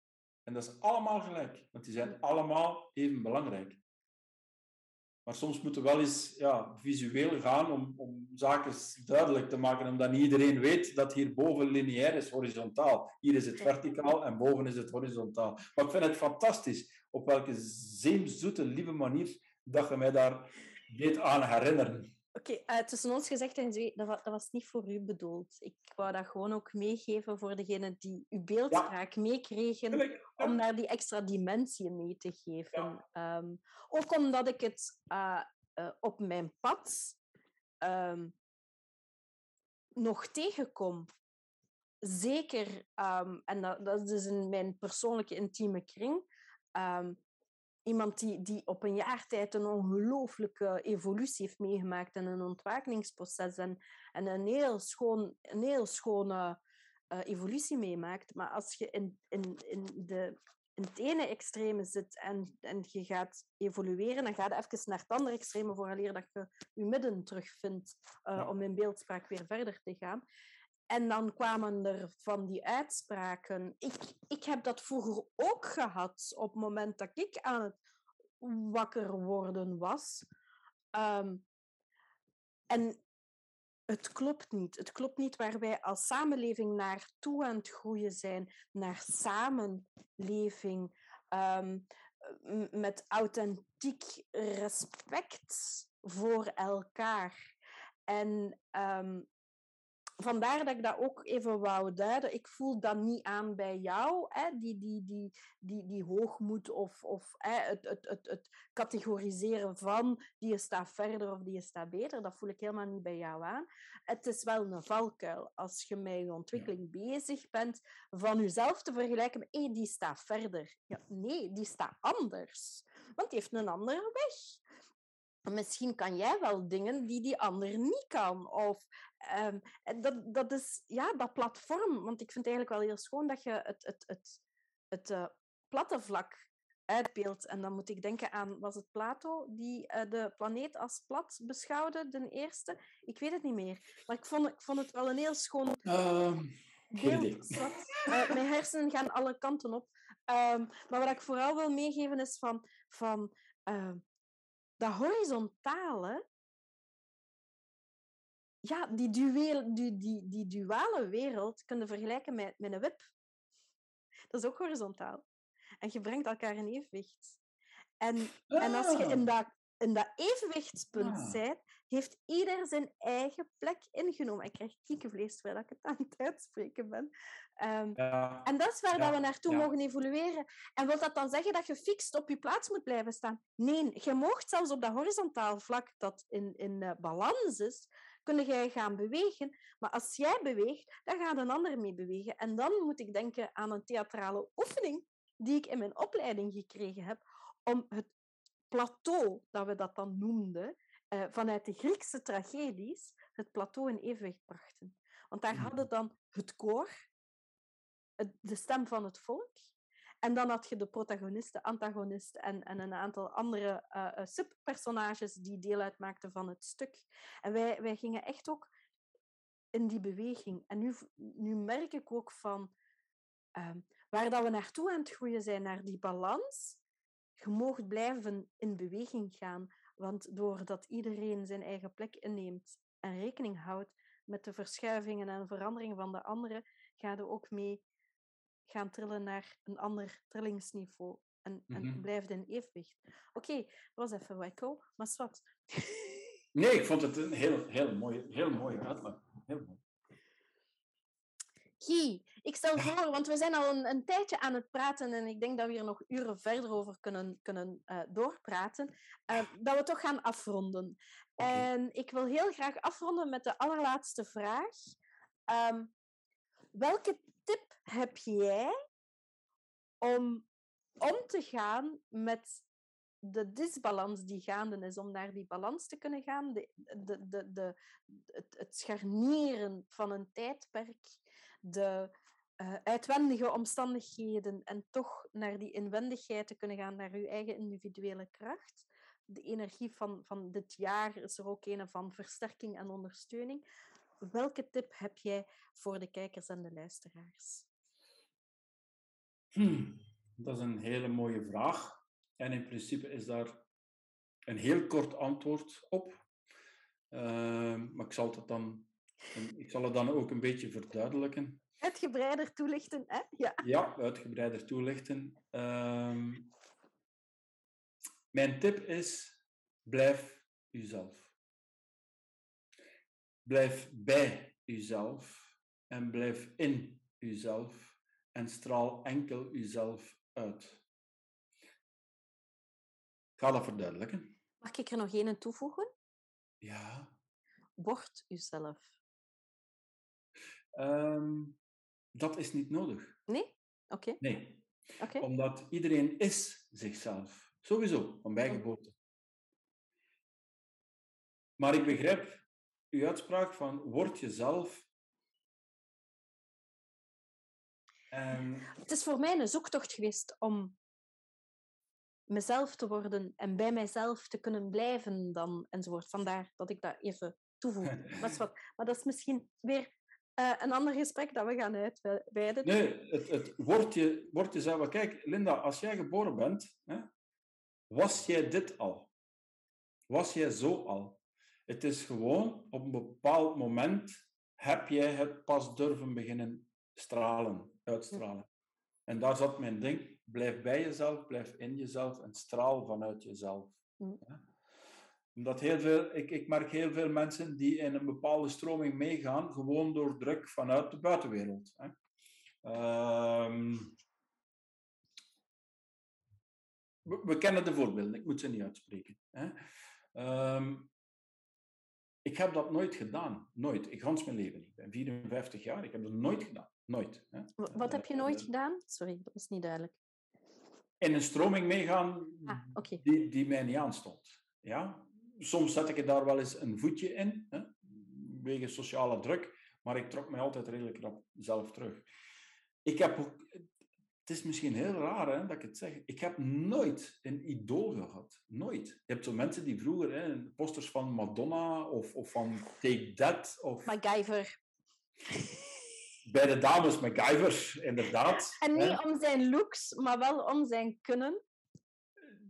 [SPEAKER 2] En dat is allemaal gelijk, want die zijn allemaal even belangrijk. Maar soms moeten we wel eens ja, visueel gaan om, om zaken duidelijk te maken, omdat niet iedereen weet dat hierboven lineair is, horizontaal. Hier is het verticaal en boven is het horizontaal. Maar ik vind het fantastisch op welke zeemzoete, lieve manier dat je mij daar deed aan herinneren.
[SPEAKER 1] Oké, eh, tussen ons gezegd en gezegd, dat, dat was niet voor u bedoeld. Ik wou dat gewoon ook meegeven voor degenen die uw beeldspraak meekregen,
[SPEAKER 2] ja.
[SPEAKER 1] om daar die extra dimensie mee te geven. Ehm, ook omdat ik het eh, eh, op mijn pad ehm, nog tegenkom. Zeker, ehm, en dat, dat is dus in mijn persoonlijke intieme kring, iemand die, die op een jaar tijd een ongelooflijke evolutie heeft meegemaakt en een ontwakeningsproces en, en een heel, schoon, een heel schone eh, evolutie meemaakt. Maar als je in, in, in, de, in het ene extreme zit en, en je gaat evolueren, dan ga je even naar het andere extreme vooraleer dat je je midden terugvindt eh,
[SPEAKER 2] Ja.
[SPEAKER 1] om in beeldspraak weer verder te gaan. En dan kwamen er van die uitspraken. Ik, ik heb dat vroeger ook gehad op het moment dat ik aan het wakker worden was. Ehm, en het klopt niet. Het klopt niet waar wij als samenleving naartoe aan het groeien zijn, naar samenleving, ehm, met authentiek respect voor elkaar. En ehm, vandaar dat ik dat ook even wou duiden. Ik voel dat niet aan bij jou, hè? Die, die, die, die, die hoogmoed of, of hè, het, het, het, het categoriseren van die staat verder of die staat beter. Dat voel ik helemaal niet bij jou aan. Het is wel een valkuil als je met je ontwikkeling bezig bent van jezelf te vergelijken met die staat verder. Ja, nee, die staat anders. Want die heeft een andere weg. Misschien kan jij wel dingen die die ander niet kan. Of Ehm, en dat, dat is ja, dat platform. Want ik vind het eigenlijk wel heel schoon dat je het, het, het, het eh, platte vlak uitbeeldt. En dan moet ik denken aan, was het Plato die eh, de planeet als plat beschouwde, de eerste? Ik weet het niet meer. Maar ik vond, ik vond het wel een heel schoon
[SPEAKER 2] Ehm,
[SPEAKER 1] beeld. Eh, mijn hersenen gaan alle kanten op. Ehm, maar wat ik vooral wil meegeven is van, van dat horizontale, ja, die, dueel, die, die, die duale wereld kun je vergelijken met, met een wip. Dat is ook horizontaal. En je brengt elkaar in evenwicht. En, en als je
[SPEAKER 2] Ah.
[SPEAKER 1] in dat, in dat evenwichtspunt
[SPEAKER 2] Ah.
[SPEAKER 1] zijn, heeft ieder zijn eigen plek ingenomen. Ik krijg kiekenvlees terwijl ik het aan het uitspreken ben. Ehm,
[SPEAKER 2] Ja,
[SPEAKER 1] en dat is waar
[SPEAKER 2] Ja,
[SPEAKER 1] dat we naartoe
[SPEAKER 2] ja.
[SPEAKER 1] mogen evolueren. En wil dat dan zeggen dat je fixt op je plaats moet blijven staan? Nee, je moogt zelfs op dat horizontaal vlak dat in, in eh, balans is, kun jij gaan bewegen. Maar als jij beweegt, dan gaat een ander mee bewegen. En dan moet ik denken aan een theatrale oefening die ik in mijn opleiding gekregen heb om het plateau, dat we dat dan noemden, eh, vanuit de Griekse tragedies, het plateau in evenwicht brachten. Want daar
[SPEAKER 2] Mhm.
[SPEAKER 1] hadden dan het koor, de stem van het volk. En dan had je de protagonist, de antagonist en, en een aantal andere eh, subpersonages die deel uitmaakten van het stuk. En wij, wij gingen echt ook in die beweging. En nu, nu merk ik ook van ehm, waar dat we naartoe aan het groeien zijn, naar die balans. Je moogt blijven in beweging gaan, want doordat iedereen zijn eigen plek inneemt en rekening houdt met de verschuivingen en veranderingen van de anderen, ga je ook mee gaan trillen naar een ander trillingsniveau. En, en
[SPEAKER 2] Mhm.
[SPEAKER 1] blijft in evenwicht. Oké, dat was even wacko, maar zwart.
[SPEAKER 2] Nee, ik vond het een heel, heel mooie, heel mooie uitleg. Heel mooi.
[SPEAKER 1] Guy, ik stel voor, want we zijn al een, een tijdje aan het praten en ik denk dat we hier nog uren verder over kunnen, kunnen eh, doorpraten, eh, dat we toch gaan afronden. En ik wil heel graag afronden met de allerlaatste vraag. Ehm, welke tip heb jij om om te gaan met de disbalans die gaande is, om naar die balans te kunnen gaan, de, de, de, de, het, het scharnieren van een tijdperk, de eh, uitwendige omstandigheden en toch naar die inwendigheid te kunnen gaan, naar je eigen individuele kracht. De energie van, van dit jaar is er ook een van versterking en ondersteuning. Welke tip heb jij voor de kijkers en de luisteraars?
[SPEAKER 2] Hmm, dat is een hele mooie vraag. En in principe is daar een heel kort antwoord op. Ehm, maar ik zal, het dan, ik zal het dan ook een beetje verduidelijken.
[SPEAKER 1] Uitgebreider toelichten, hè? Ja.
[SPEAKER 2] Ja, uitgebreider toelichten. Ehm, mijn tip is: blijf uzelf. Blijf bij uzelf en blijf in uzelf en straal enkel uzelf uit. Ik ga dat verduidelijken.
[SPEAKER 1] Mag ik er nog één toevoegen?
[SPEAKER 2] Ja.
[SPEAKER 1] Word uzelf.
[SPEAKER 2] Ehm, dat is niet nodig.
[SPEAKER 1] Nee? Oké.
[SPEAKER 2] Nee.
[SPEAKER 1] oké.
[SPEAKER 2] Omdat iedereen is zichzelf. Sowieso, van bij
[SPEAKER 1] Mhm.
[SPEAKER 2] geboorte. Maar ik begrijp uw uitspraak van word jezelf. En
[SPEAKER 1] Het is voor mij een zoektocht geweest om mezelf te worden en bij mijzelf te kunnen blijven dan, enzovoort. Vandaar dat ik dat even toevoeg. Wat, maar dat is misschien weer eh, een ander gesprek dat we gaan uitweiden.
[SPEAKER 2] nee, het, het word, je, word jezelf. Kijk, Linda, als jij geboren bent, hè, was jij dit al? Was jij zo al? Het is gewoon op een bepaald moment heb jij het pas durven beginnen stralen, uitstralen. En daar zat mijn ding. Blijf bij jezelf, blijf in jezelf en straal vanuit jezelf.
[SPEAKER 1] Mm.
[SPEAKER 2] Ja. Omdat heel veel, ik, ik merk heel veel mensen die in een bepaalde stroming meegaan, gewoon door druk vanuit de buitenwereld. Hè. Ehm, we, we kennen de voorbeelden, ik moet ze niet uitspreken. Hè. Ehm, ik heb dat nooit gedaan. Nooit. Ik gans mijn leven niet. Ik ben 54 jaar. Ik heb dat nooit gedaan. Nooit. Hè.
[SPEAKER 1] Wat heb je nooit gedaan? Sorry, dat was niet duidelijk.
[SPEAKER 2] In een stroming meegaan
[SPEAKER 1] Ah,
[SPEAKER 2] die, die mij niet aanstond. Ja? Soms zet ik er daar wel eens een voetje in, hè? wegens sociale druk, maar ik trok mij altijd redelijk rap zelf terug. Ik heb ook, het is misschien heel raar hè, dat ik het zeg, ik heb nooit een idool gehad. Nooit. Je hebt zo mensen die vroeger hè, posters van Madonna of, of van Take That of
[SPEAKER 1] MacGyver.
[SPEAKER 2] bij de dames MacGyver, inderdaad.
[SPEAKER 1] En
[SPEAKER 2] hè.
[SPEAKER 1] niet om zijn looks, maar wel om zijn kunnen.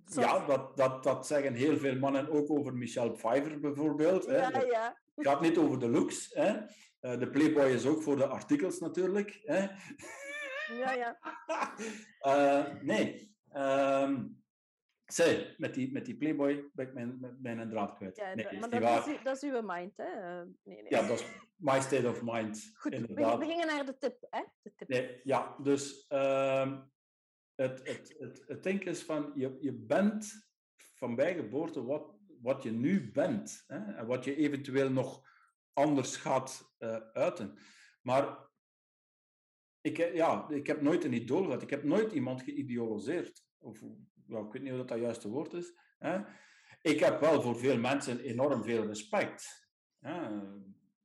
[SPEAKER 1] Zoals-
[SPEAKER 2] Ja, dat, dat, dat zeggen heel veel mannen ook over Michelle Pfeiffer bijvoorbeeld. Hè.
[SPEAKER 1] ja, ja.
[SPEAKER 2] gaat niet over de looks. Hè. Eh, de Playboy is ook voor de artikels natuurlijk. Hè.
[SPEAKER 1] Ja, ja.
[SPEAKER 2] Eh, nee. Ehm, Zij, met die, met die Playboy ben ik mijn, mijn, mijn draad kwijt.
[SPEAKER 1] Ja,
[SPEAKER 2] nee,
[SPEAKER 1] dat-
[SPEAKER 2] is
[SPEAKER 1] maar dat
[SPEAKER 2] waar.
[SPEAKER 1] is, uw- dat is uw mind, hè? Eh, nee, nee.
[SPEAKER 2] Ja, dat is my state of mind.
[SPEAKER 1] Goed, we,
[SPEAKER 2] inderdaad.
[SPEAKER 1] we gingen naar de tip, hè? De tip.
[SPEAKER 2] Nee, ja, dus ehm, het, het, het, het ding is van, je, je bent van bij geboorte wat, wat je nu bent. Hè? En wat je eventueel nog anders gaat eh, uiten. Maar ik, he- ja, ik heb nooit een idool gehad. Ik heb nooit iemand geïdeoloseerd. Of, ik weet niet of dat het juiste woord is. Hè? Ik heb wel voor veel mensen enorm veel respect. Hè?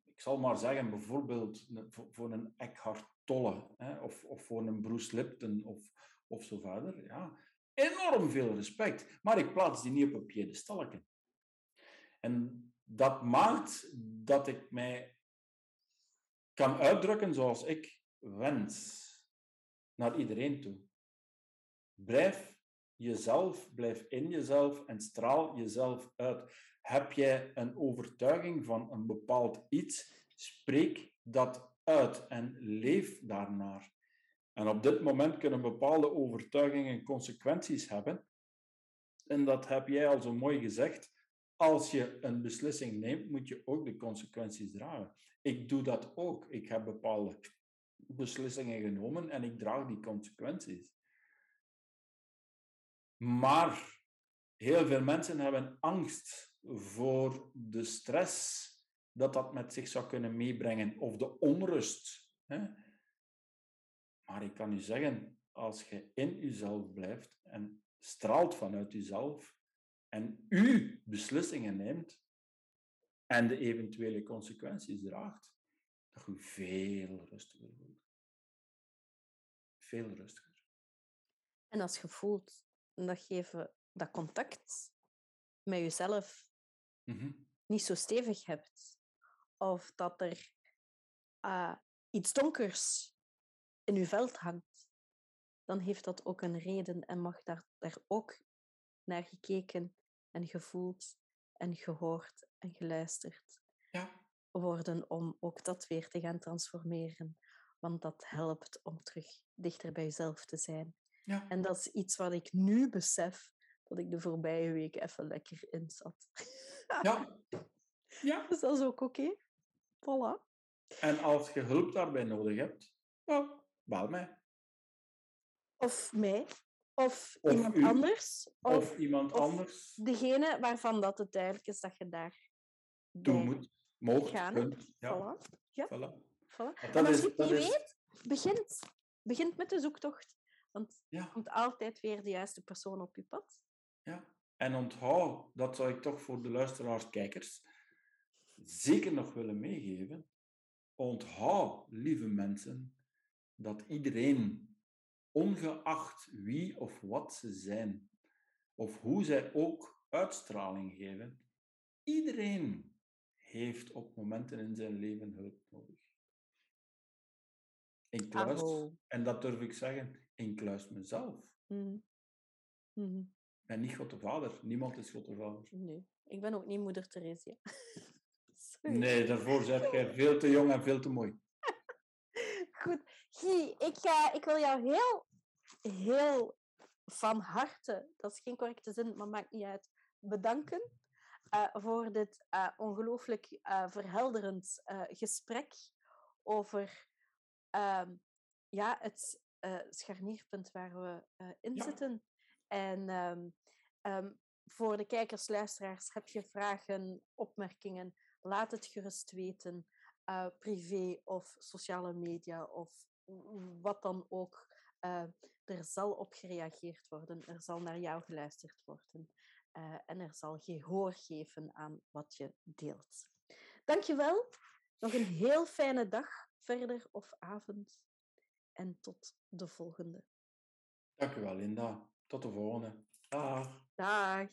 [SPEAKER 2] Ik zal maar zeggen, bijvoorbeeld voor, een Eckhart Tolle hè? Of, of voor een Bruce Lipton of, of zo verder. Ja. Enorm veel respect. Maar ik plaats die niet op een piedestalken. En dat maakt dat ik mij kan uitdrukken zoals ik wens. Naar iedereen toe. Blijf jezelf, blijf in jezelf en straal jezelf uit. Heb jij een overtuiging van een bepaald iets, spreek dat uit en leef daarnaar. En op dit moment kunnen bepaalde overtuigingen consequenties hebben. En dat heb jij al zo mooi gezegd. Als je een beslissing neemt, moet je ook de consequenties dragen. Ik doe dat ook. Ik heb bepaalde beslissingen genomen en ik draag die consequenties. Maar heel veel mensen hebben angst voor de stress dat dat met zich zou kunnen meebrengen, of de onrust. Hè? Maar ik kan u zeggen, als je in jezelf blijft en straalt vanuit jezelf en u beslissingen neemt en de eventuele consequenties draagt, dat je veel rustiger voelt. Veel rustiger.
[SPEAKER 1] En als je voelt dat je even dat contact met jezelf
[SPEAKER 2] Mhm.
[SPEAKER 1] niet zo stevig hebt, of dat er ah, iets donkers in je veld hangt, dan heeft dat ook een reden en mag daar, daar ook naar gekeken en gevoeld en gehoord en geluisterd worden om ook dat weer te gaan transformeren. Want dat helpt om terug dichter bij jezelf te zijn.
[SPEAKER 2] ja.
[SPEAKER 1] En dat is iets wat ik nu besef, dat ik de voorbije week even lekker in zat.
[SPEAKER 2] ja. ja.
[SPEAKER 1] Dus dat is ook oké. Voilà.
[SPEAKER 2] En als je hulp daarbij nodig hebt, ja, bel mij.
[SPEAKER 1] Of mij, of,
[SPEAKER 2] Of
[SPEAKER 1] iemand
[SPEAKER 2] u.
[SPEAKER 1] anders, of,
[SPEAKER 2] Of iemand
[SPEAKER 1] of
[SPEAKER 2] anders
[SPEAKER 1] degene waarvan dat het duidelijk is dat je daar
[SPEAKER 2] toe moet, mocht,
[SPEAKER 1] gaan.
[SPEAKER 2] kunt. Ja,
[SPEAKER 1] Voilà. Ja.
[SPEAKER 2] voilà.
[SPEAKER 1] voilà.
[SPEAKER 2] Want
[SPEAKER 1] En als je het niet
[SPEAKER 2] is,
[SPEAKER 1] weet, begint, begint met de zoektocht. Want er
[SPEAKER 2] ja,
[SPEAKER 1] komt altijd weer de juiste persoon op je pad.
[SPEAKER 2] ja. En onthoud, dat zou ik toch voor de luisteraars, kijkers, zeker nog willen meegeven. Onthoud, lieve mensen, dat iedereen, ongeacht wie of wat ze zijn, of hoe zij ook uitstraling geven, iedereen heeft op momenten in zijn leven hulp nodig. Kluis,
[SPEAKER 1] Bravo.
[SPEAKER 2] en dat durf ik zeggen, ik kluis mezelf.
[SPEAKER 1] Mhm. Mhm.
[SPEAKER 2] En niet God de Vader. Niemand is God de Vader.
[SPEAKER 1] Nee, ik ben ook niet moeder Theresia.
[SPEAKER 2] Nee, daarvoor zeg jij veel te jong en veel te mooi.
[SPEAKER 1] Goed. Guy, ik, ik wil jou heel, heel van harte, dat is geen correcte zin, maar maakt niet uit, bedanken voor dit eh, ongelooflijk eh, verhelderend eh, gesprek over ehm, ja, het eh, scharnierpunt waar we eh, in
[SPEAKER 2] Ja.
[SPEAKER 1] zitten. En ehm, ehm, voor de kijkers, luisteraars, heb je vragen, opmerkingen, laat het gerust weten. eh, privé of sociale media of wat dan ook. eh, er zal op gereageerd worden, er zal naar jou geluisterd worden eh, en er zal gehoor geven aan wat je deelt. Dankjewel. Nog een heel fijne dag verder of avond en tot de volgende.
[SPEAKER 2] Dank u wel, Linda. Tot de volgende. Dag.
[SPEAKER 1] Dag.